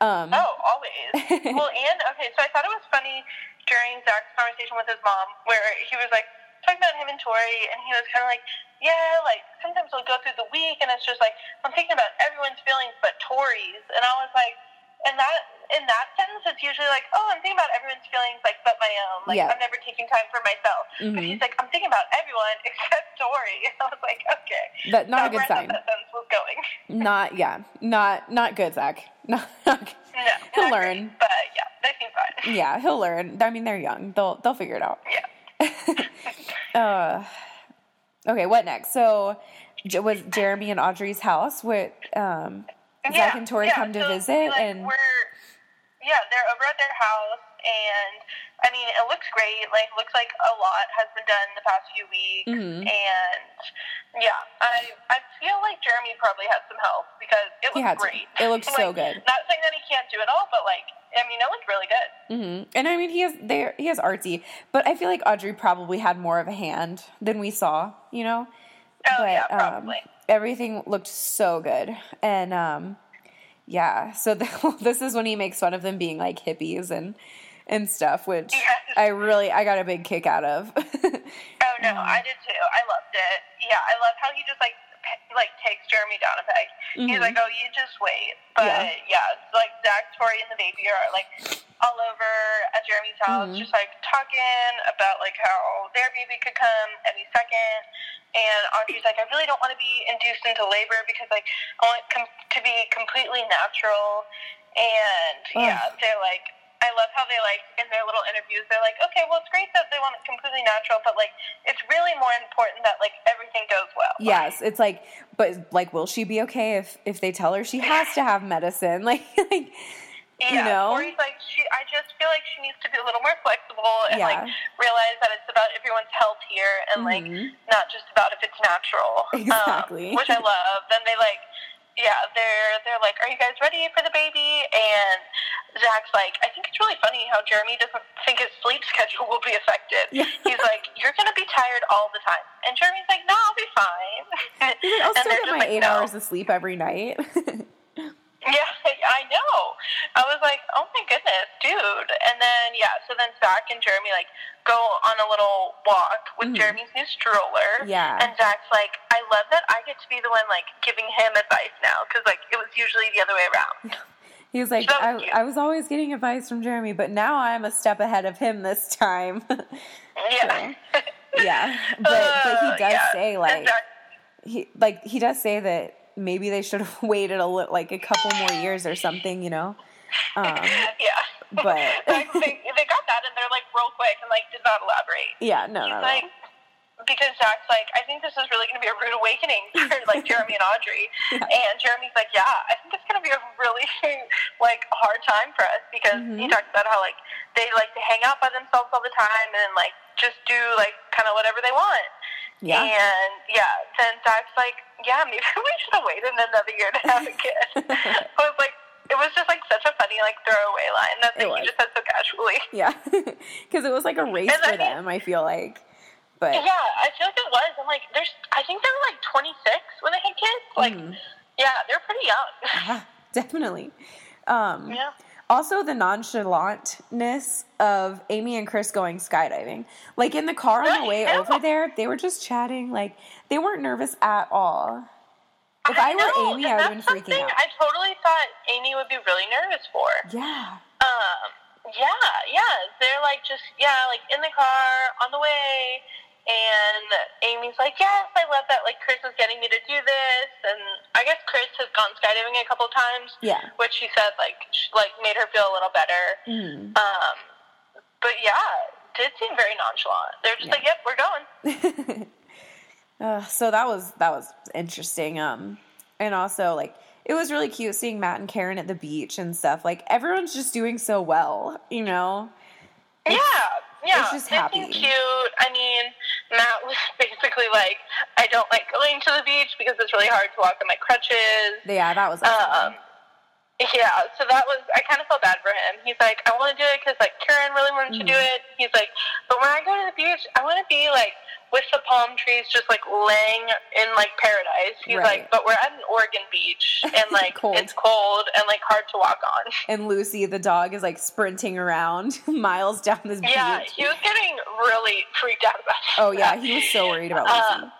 Um, Oh, always. well, and okay, so I thought it was funny during Zach's conversation with his mom, where he was like talking about him and Tori, and he was kind of like, "Yeah, like sometimes we'll go through the week, and it's just like I'm thinking about everyone's feelings but Tori's," and I was like, in that in that sentence, it's usually like, "Oh, I'm thinking about everyone's feelings, like but my own. Like Yeah. I'm never taking time for myself." But Mhm. he's like, "I'm thinking about everyone except Tori." I was like, "Okay." That not a good sign. That sentence was going. Not yeah, not not good, Zach. Not, not good. No, He'll learn. great, but yeah, they seem fine. Yeah, he'll learn. I mean, they're young. They'll they'll figure it out. Yeah. uh, okay, what next? So was Jeremy and Audrey's house with um, Zach and Tori come to so, visit like, and we're yeah they're over at their house and I mean it looks great like looks like a lot has been done the past few weeks Mhm. and yeah I I feel like Jeremy probably had some help because it had looked to. great It looked so Like, good. not saying that he can't do it all but like I mean it looked really good hmm and I mean he has there he has artsy, but I feel like Audrey probably had more of a hand than we saw. You know. oh but yeah um, probably everything looked so good and um yeah so the, this is when he makes fun of them being like hippies and and stuff which Yes. i really i got a big kick out of Oh no, I did too. I loved it. Yeah, I love how he just like like takes Jeremy down a peg. Mhm. He's like, "Oh, you just wait." But Yeah. yeah, it's like Zach, Tori, and the baby are like all over at Jeremy's house, Mhm. just like talking about like how their baby could come any second. And Audrey's like, "I really don't want to be induced into labor because like I want it com- to be completely natural." And yeah, they're like. I love how they like in their little interviews. They're like, okay, well, it's great that they want it completely natural, but like, it's really more important that like everything goes well. yes it's like but like will she be okay if if they tell her she has to have medicine like like yeah. you know? Or he's like, she. I just feel like she needs to be a little more flexible and Yeah. like realize that it's about everyone's health here and like Mhm. not just about if it's natural. Exactly. Um, which I love. Then they like. Yeah, they're they're like, "Are you guys ready for the baby?" And Zach's like, "I think it's really funny how Jeremy doesn't think his sleep schedule will be affected." Yeah. He's like, "You're gonna be tired all the time," and Jeremy's like, "No, I'll be fine." He's like, i'll And still get my like, eight "No." hours of sleep every night Yeah, I know. I was like, oh my goodness, dude. And then, yeah, so then Zach and Jeremy, like, go on a little walk with Mhm. Jeremy's new stroller. Yeah. And Zach's like, I love that I get to be the one, like, giving him advice now. Because, like, it was usually the other way around. He was like So I, cute. I was always getting advice from jeremy but now i'm a step ahead of him this time Yeah. yeah but but he Uh, does yeah. say like he like he does say that maybe they should have waited a little like a couple more years or something you know um yeah. but- like, they, they got that and they're, like, real quick and, like, did not elaborate. yeah no He's no like, no because Zach's like, I think this is really going to be a rude awakening for like Jeremy and Audrey, Yeah. and Jeremy's like, yeah, I think it's going to be a really like hard time for us because he Mhm. talks about how like they like to hang out by themselves all the time and like just do like kind of whatever they want. Yeah And yeah, then Zach's like, yeah, maybe we should have waited another year to have a kid. I was like. It was just like such a funny like throwaway line that like, he just said so casually. yeah because it was like a race And I for mean- them i feel like but Yeah, I feel like it was. I'm like, there's. I think they were like 26 when they had kids. Like, Mhm. yeah, they're pretty young. yeah definitely um yeah. Also, the nonchalantness of Amy and Chris going skydiving. Like in the car on the way over there, they were just chatting. Like they weren't nervous at all. If I, were know, Amy, I would have been freaking out. I totally thought Amy would be really nervous for. Yeah. Um, yeah, yeah. They're like just yeah, like in the car on the way, And Amy's like, yes, I love that. Like Chris is getting me to do this, and I guess Chris has gone skydiving a couple times, Yeah. which she said like sh- like made her feel a little better. Mhm. Um, but yeah, did seem very nonchalant. They're just Yeah. like, yep, we're going. Uh, so that was that was interesting. Um, and also like it was really cute seeing Matt and Caryn at the beach and stuff. Like everyone's just doing so well, you know. Yeah, yeah. it's just happy. cute. I mean, Matt was basically like, I don't like going to the beach because it's really hard to walk on my crutches. Yeah, that was. Um, yeah, so that was, I kind of felt bad for him. He's like, I want to do it because, like, Caryn really wanted to do Mm-hmm. it. He's like, but when I go to the beach, I want to be, like, with the palm trees just, like, laying in, like, paradise. He's Right. like, but we're at an Oregon beach, and, like, Cold. it's cold and, like, hard to walk on. and Lucy, the dog, is like sprinting around miles down this Yeah, beach. Yeah, he was getting really freaked out about it. Oh yeah, he was so worried about Uh, Lucy.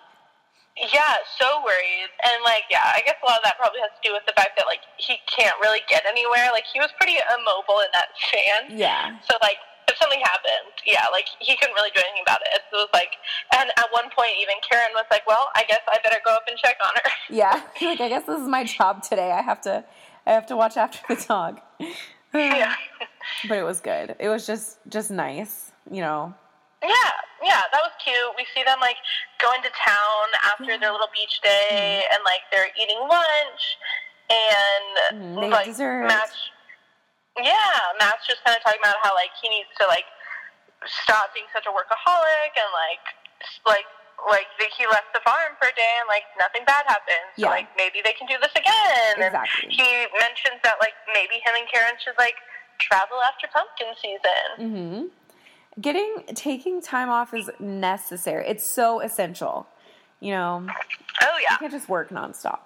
Yeah, so worried. And like, yeah, I guess a lot of that probably has to do with the fact that like he can't really get anywhere. Like he was pretty immobile in that sand. yeah, So like if something happened, yeah, like he couldn't really do anything about it. So it was like and at one point even Caryn was like, Well, I guess I better go up and check on her. yeah. like I guess this is my job today. I have to, I have to watch after the dog. yeah. but it was good. It was just just nice, you know. Yeah, yeah, that was cute. We see them like going to town after their little beach day, and like they're eating lunch, and Mm, they like dessert. Matt's, yeah, Matt's just kind of talking about how like he needs to like stop being such a workaholic, and like like like he left the farm for a day and like nothing bad happened. So Yeah. like maybe they can do this again. Exactly. And he mentions that like maybe him and Caryn should like travel after pumpkin season. hmm Getting taking time off is necessary. It's so essential. You know, Oh yeah. you can't just work nonstop.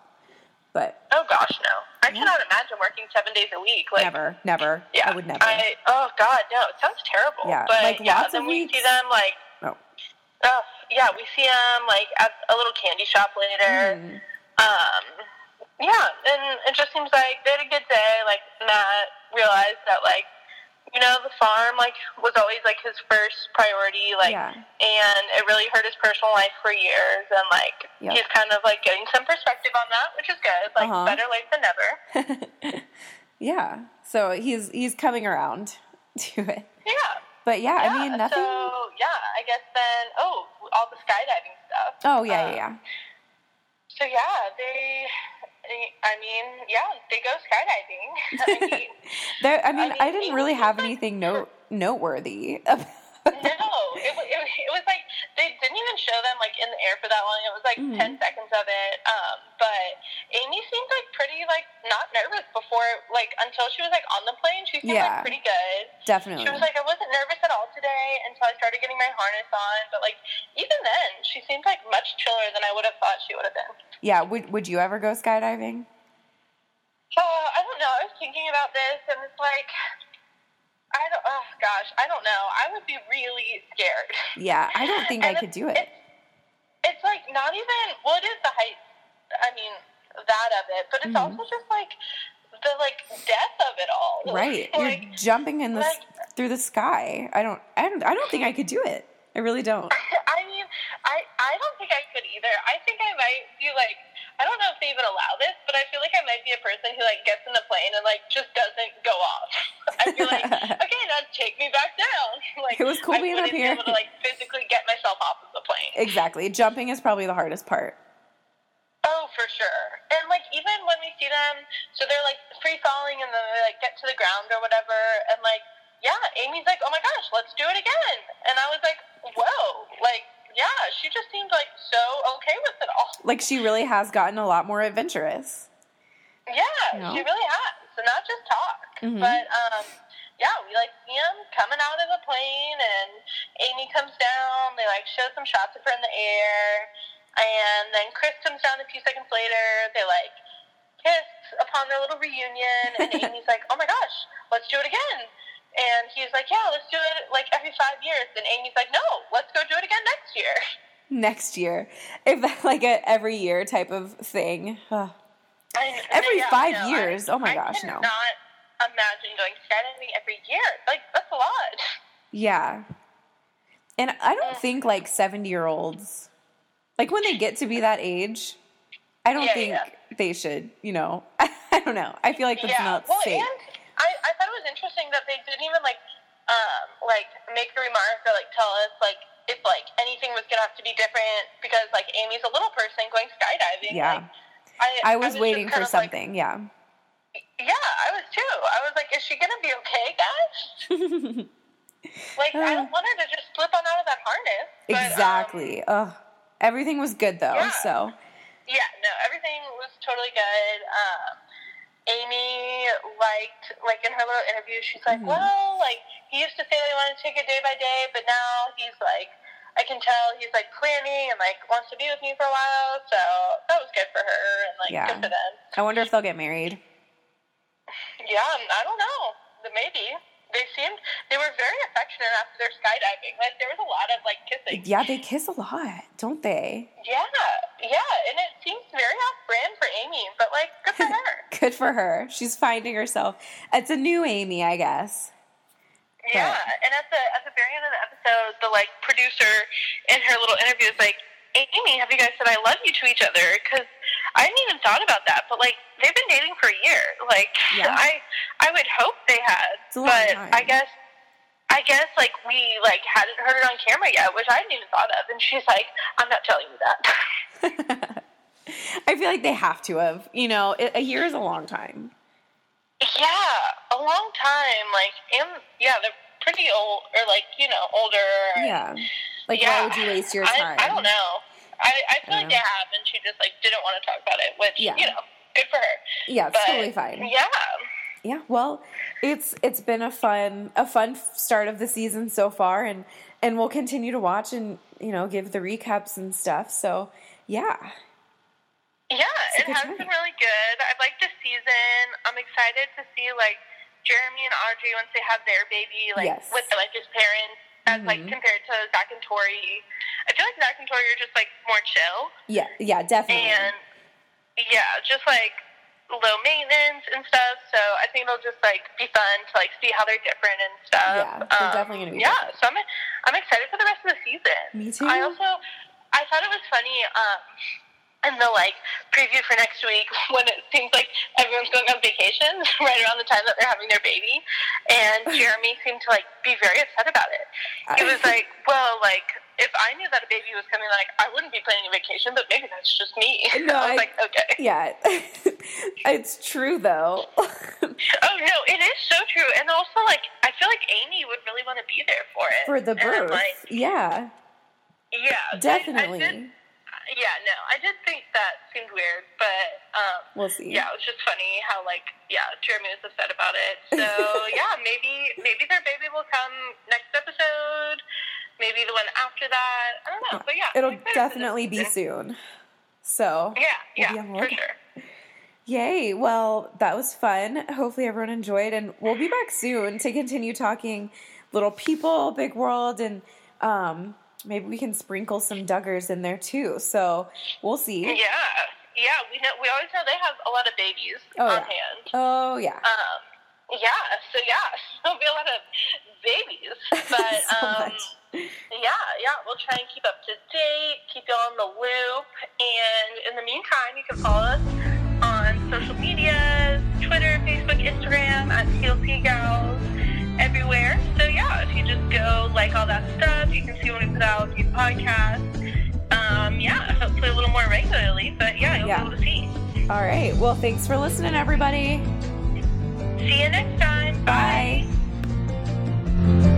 But Oh gosh, no! I Yeah. cannot imagine working seven days a week. Like, never, never. Yeah, I would never. I oh god, no! It sounds terrible. Yeah, but like, yeah, lots then of we weeks- see them like, oh. oh yeah, we see them like at a little candy shop later. Mm. Um, yeah, and it just seems like they had a good day. Like Matt realized that like, you know, the farm like was always like his first priority. Like, Yeah. and it really hurt his personal life for years. And like, Yep. he's kind of like getting some perspective on that, which is good. Like, Uh-huh. better late than never. yeah. So he's he's coming around to it. Yeah. But yeah, I mean Yeah, nothing. So yeah, I guess then oh, all the skydiving stuff. oh yeah, Uh, yeah, yeah. So yeah, they. I mean, yeah, they go skydiving. I mean, There, I mean, mean, I didn't really have anything note noteworthy. no, it, it, it was like they didn't even show them like in the air for that long. It was like Mhm. ten seconds of it. Um, but Amy seemed like pretty like not nervous before like until she was like on the plane. She seemed Yeah. like pretty good. Definitely. She was like, I wasn't nervous at all today until I started getting my harness on. But like even then, she seemed like much chiller than I would have thought she would have been. yeah. Would Would you ever go skydiving? Uh, I don't know. I was thinking about this, and it's like. Oh gosh, I don't know. I would be really scared. Yeah, I don't think I could do it. It's, it's like not even. what is the height. I mean, that of it, but it's Mhm. also just like the like death of it all. Right, like, you're jumping in the like- through the sky. I don't. I don't. I don't think I could do it. I really don't. I mean, I I don't think I could either. I think I might be like I don't know if they even allow this, but I feel like I might be a person who like gets in the plane and like just doesn't go off. I feel like okay, now take me back down. like It was cool I being up here. Be able to like physically get myself off of the plane. Exactly. Jumping is probably the hardest part. Oh, for sure. And like even when we see them, so they're like free falling and then they like get to the ground or whatever, and like yeah, Amy's like, oh my gosh, let's do it again, and I was like, whoa, like yeah, she just seemed like so okay with it all. Like she really has gotten a lot more adventurous. Yeah, No. she really has. So not just talk, Mhm. but um, yeah, we like see him coming out of the plane, and Amy comes down. They like show some shots of her in the air, and then Chris comes down a few seconds later. They like kiss upon their little reunion, and Amy's like, "Oh my gosh, let's do it again." And he's like, "Yeah, let's do it like every five years." And Amy's like, "No, let's go do it again next year." Next year, if like a every year type of thing. I- Every yeah, five no, years? I, Oh my I gosh, no. cannot imagine going skydiving every year. Like that's a lot. Yeah. And I don't mm. think like 70 year olds, like when they get to be that age, I don't Yeah, think yeah. they should, you know, I don't know. I feel like that's yeah. not well, safe. and I, I thought it was interesting that they didn't even like um like make a remark or like tell us like if like anything was gonna have to be different because like Amy's a little person going skydiving. Yeah. Like, I was just waiting for of like- something. yeah. yeah, I was too. I was like, is she gonna be okay, guys? Like, I don't want her to just slip on out of that harness. But, um, exactly. Ugh. Everything was good though. Yeah. So, Yeah, no, everything was totally good. Um, Amy liked, like in her little interview, she's like, Mhm. well, like he used to say that he wanted to take it day by day, but now he's like, I can tell he's like planning and like wants to be with me for a while. So that was good for her and like Yeah. good for them. I wonder if they'll get married. Yeah, I don't know, maybe they seemed they were very affectionate after their skydiving. Like there was a lot of like kissing. Yeah, they kiss a lot, don't they? Yeah, yeah, and it seems very off brand for Amy, but like good for her. Good for her. She's finding herself. It's a new Amy, I guess. Yeah, and at the at the very end of the episode, the like producer in her little interview is like, "Amy, have you guys said I love you to each other?" Because I hadn't even thought about that, but like they've been dating for a year. Like Yeah. I I would hope they had, It's a long but time. I guess I guess like we like hadn't heard it on camera yet, which I hadn't even thought of. And she's like, "I'm not telling you that." I feel like they have to have. You know, a year is a long time. yeah, a long time. Like, and yeah, they're pretty old, or like you know older. Yeah. Like, Yeah. why would you waste your I, time? I don't know. I, I feel I like know. they have, and she just like didn't want to talk about it, which Yeah. you know, good for her. Yeah, it's But totally fine. Yeah, Yeah, well, it's it's been a fun a fun start of the season so far, and and we'll continue to watch and you know give the recaps and stuff. So yeah, yeah, It's it has time. been really good. I like the season. I'm excited to see like Jeremy and Audrey once they have their baby, like Yes. with like his parents, as like Mhm. compared to Zach and Tori. I feel like Zach and Tori are just like more chill, yeah, yeah, definitely. and yeah, just like low maintenance and stuff. So I think it'll just like be fun to like see how they're different and stuff. Yeah, they're definitely gonna be Yeah, different. so I'm I'm excited for the rest of the season. Me too. I also I thought it was funny um, in the like preview for next week when it seems like everyone's going on vacation right around the time that they're having their baby, and Jeremy seemed to like be very upset about it. He was like, "Well, like." If I knew that a baby was coming, like I wouldn't be planning a vacation, but maybe that's just me. No, I was I- like, okay. yeah, it's true though. Oh no, it is so true, and also like I feel like Amy would really want to be there for it For the And birth, like, yeah, yeah, I- I definitely. did- yeah, no, I did think that seemed weird, but um, We'll see. yeah, it was just funny how like yeah, Jeremy was upset about it. So yeah, maybe maybe their baby will come next episode, maybe the one after that. I don't know, but yeah, It'll excited for this definitely be soon. So Yeah, We'll yeah, be on the for sure. Yay. Well, that was fun. Hopefully everyone enjoyed and we'll be back soon to continue talking little people, big world and um maybe we can sprinkle some Duggars in there too. So, we'll see. Yeah, yeah, we know we always know they have a lot of babies Oh, on yeah. hand. Oh, yeah. Um, yeah, so yeah, there'll be a lot of babies. But So um, yeah, yeah, we'll try and keep up to date, keep you on the loop. And in the meantime, you can follow us on social media Twitter, Facebook, Instagram at TLC Gals, everywhere. So yeah, like all that stuff. You can see when we put out new podcasts. Um, yeah, hopefully a little more regularly, but yeah, you'll yeah. be able to see. All right. Well, thanks for listening, everybody. See you next time. Bye. Bye.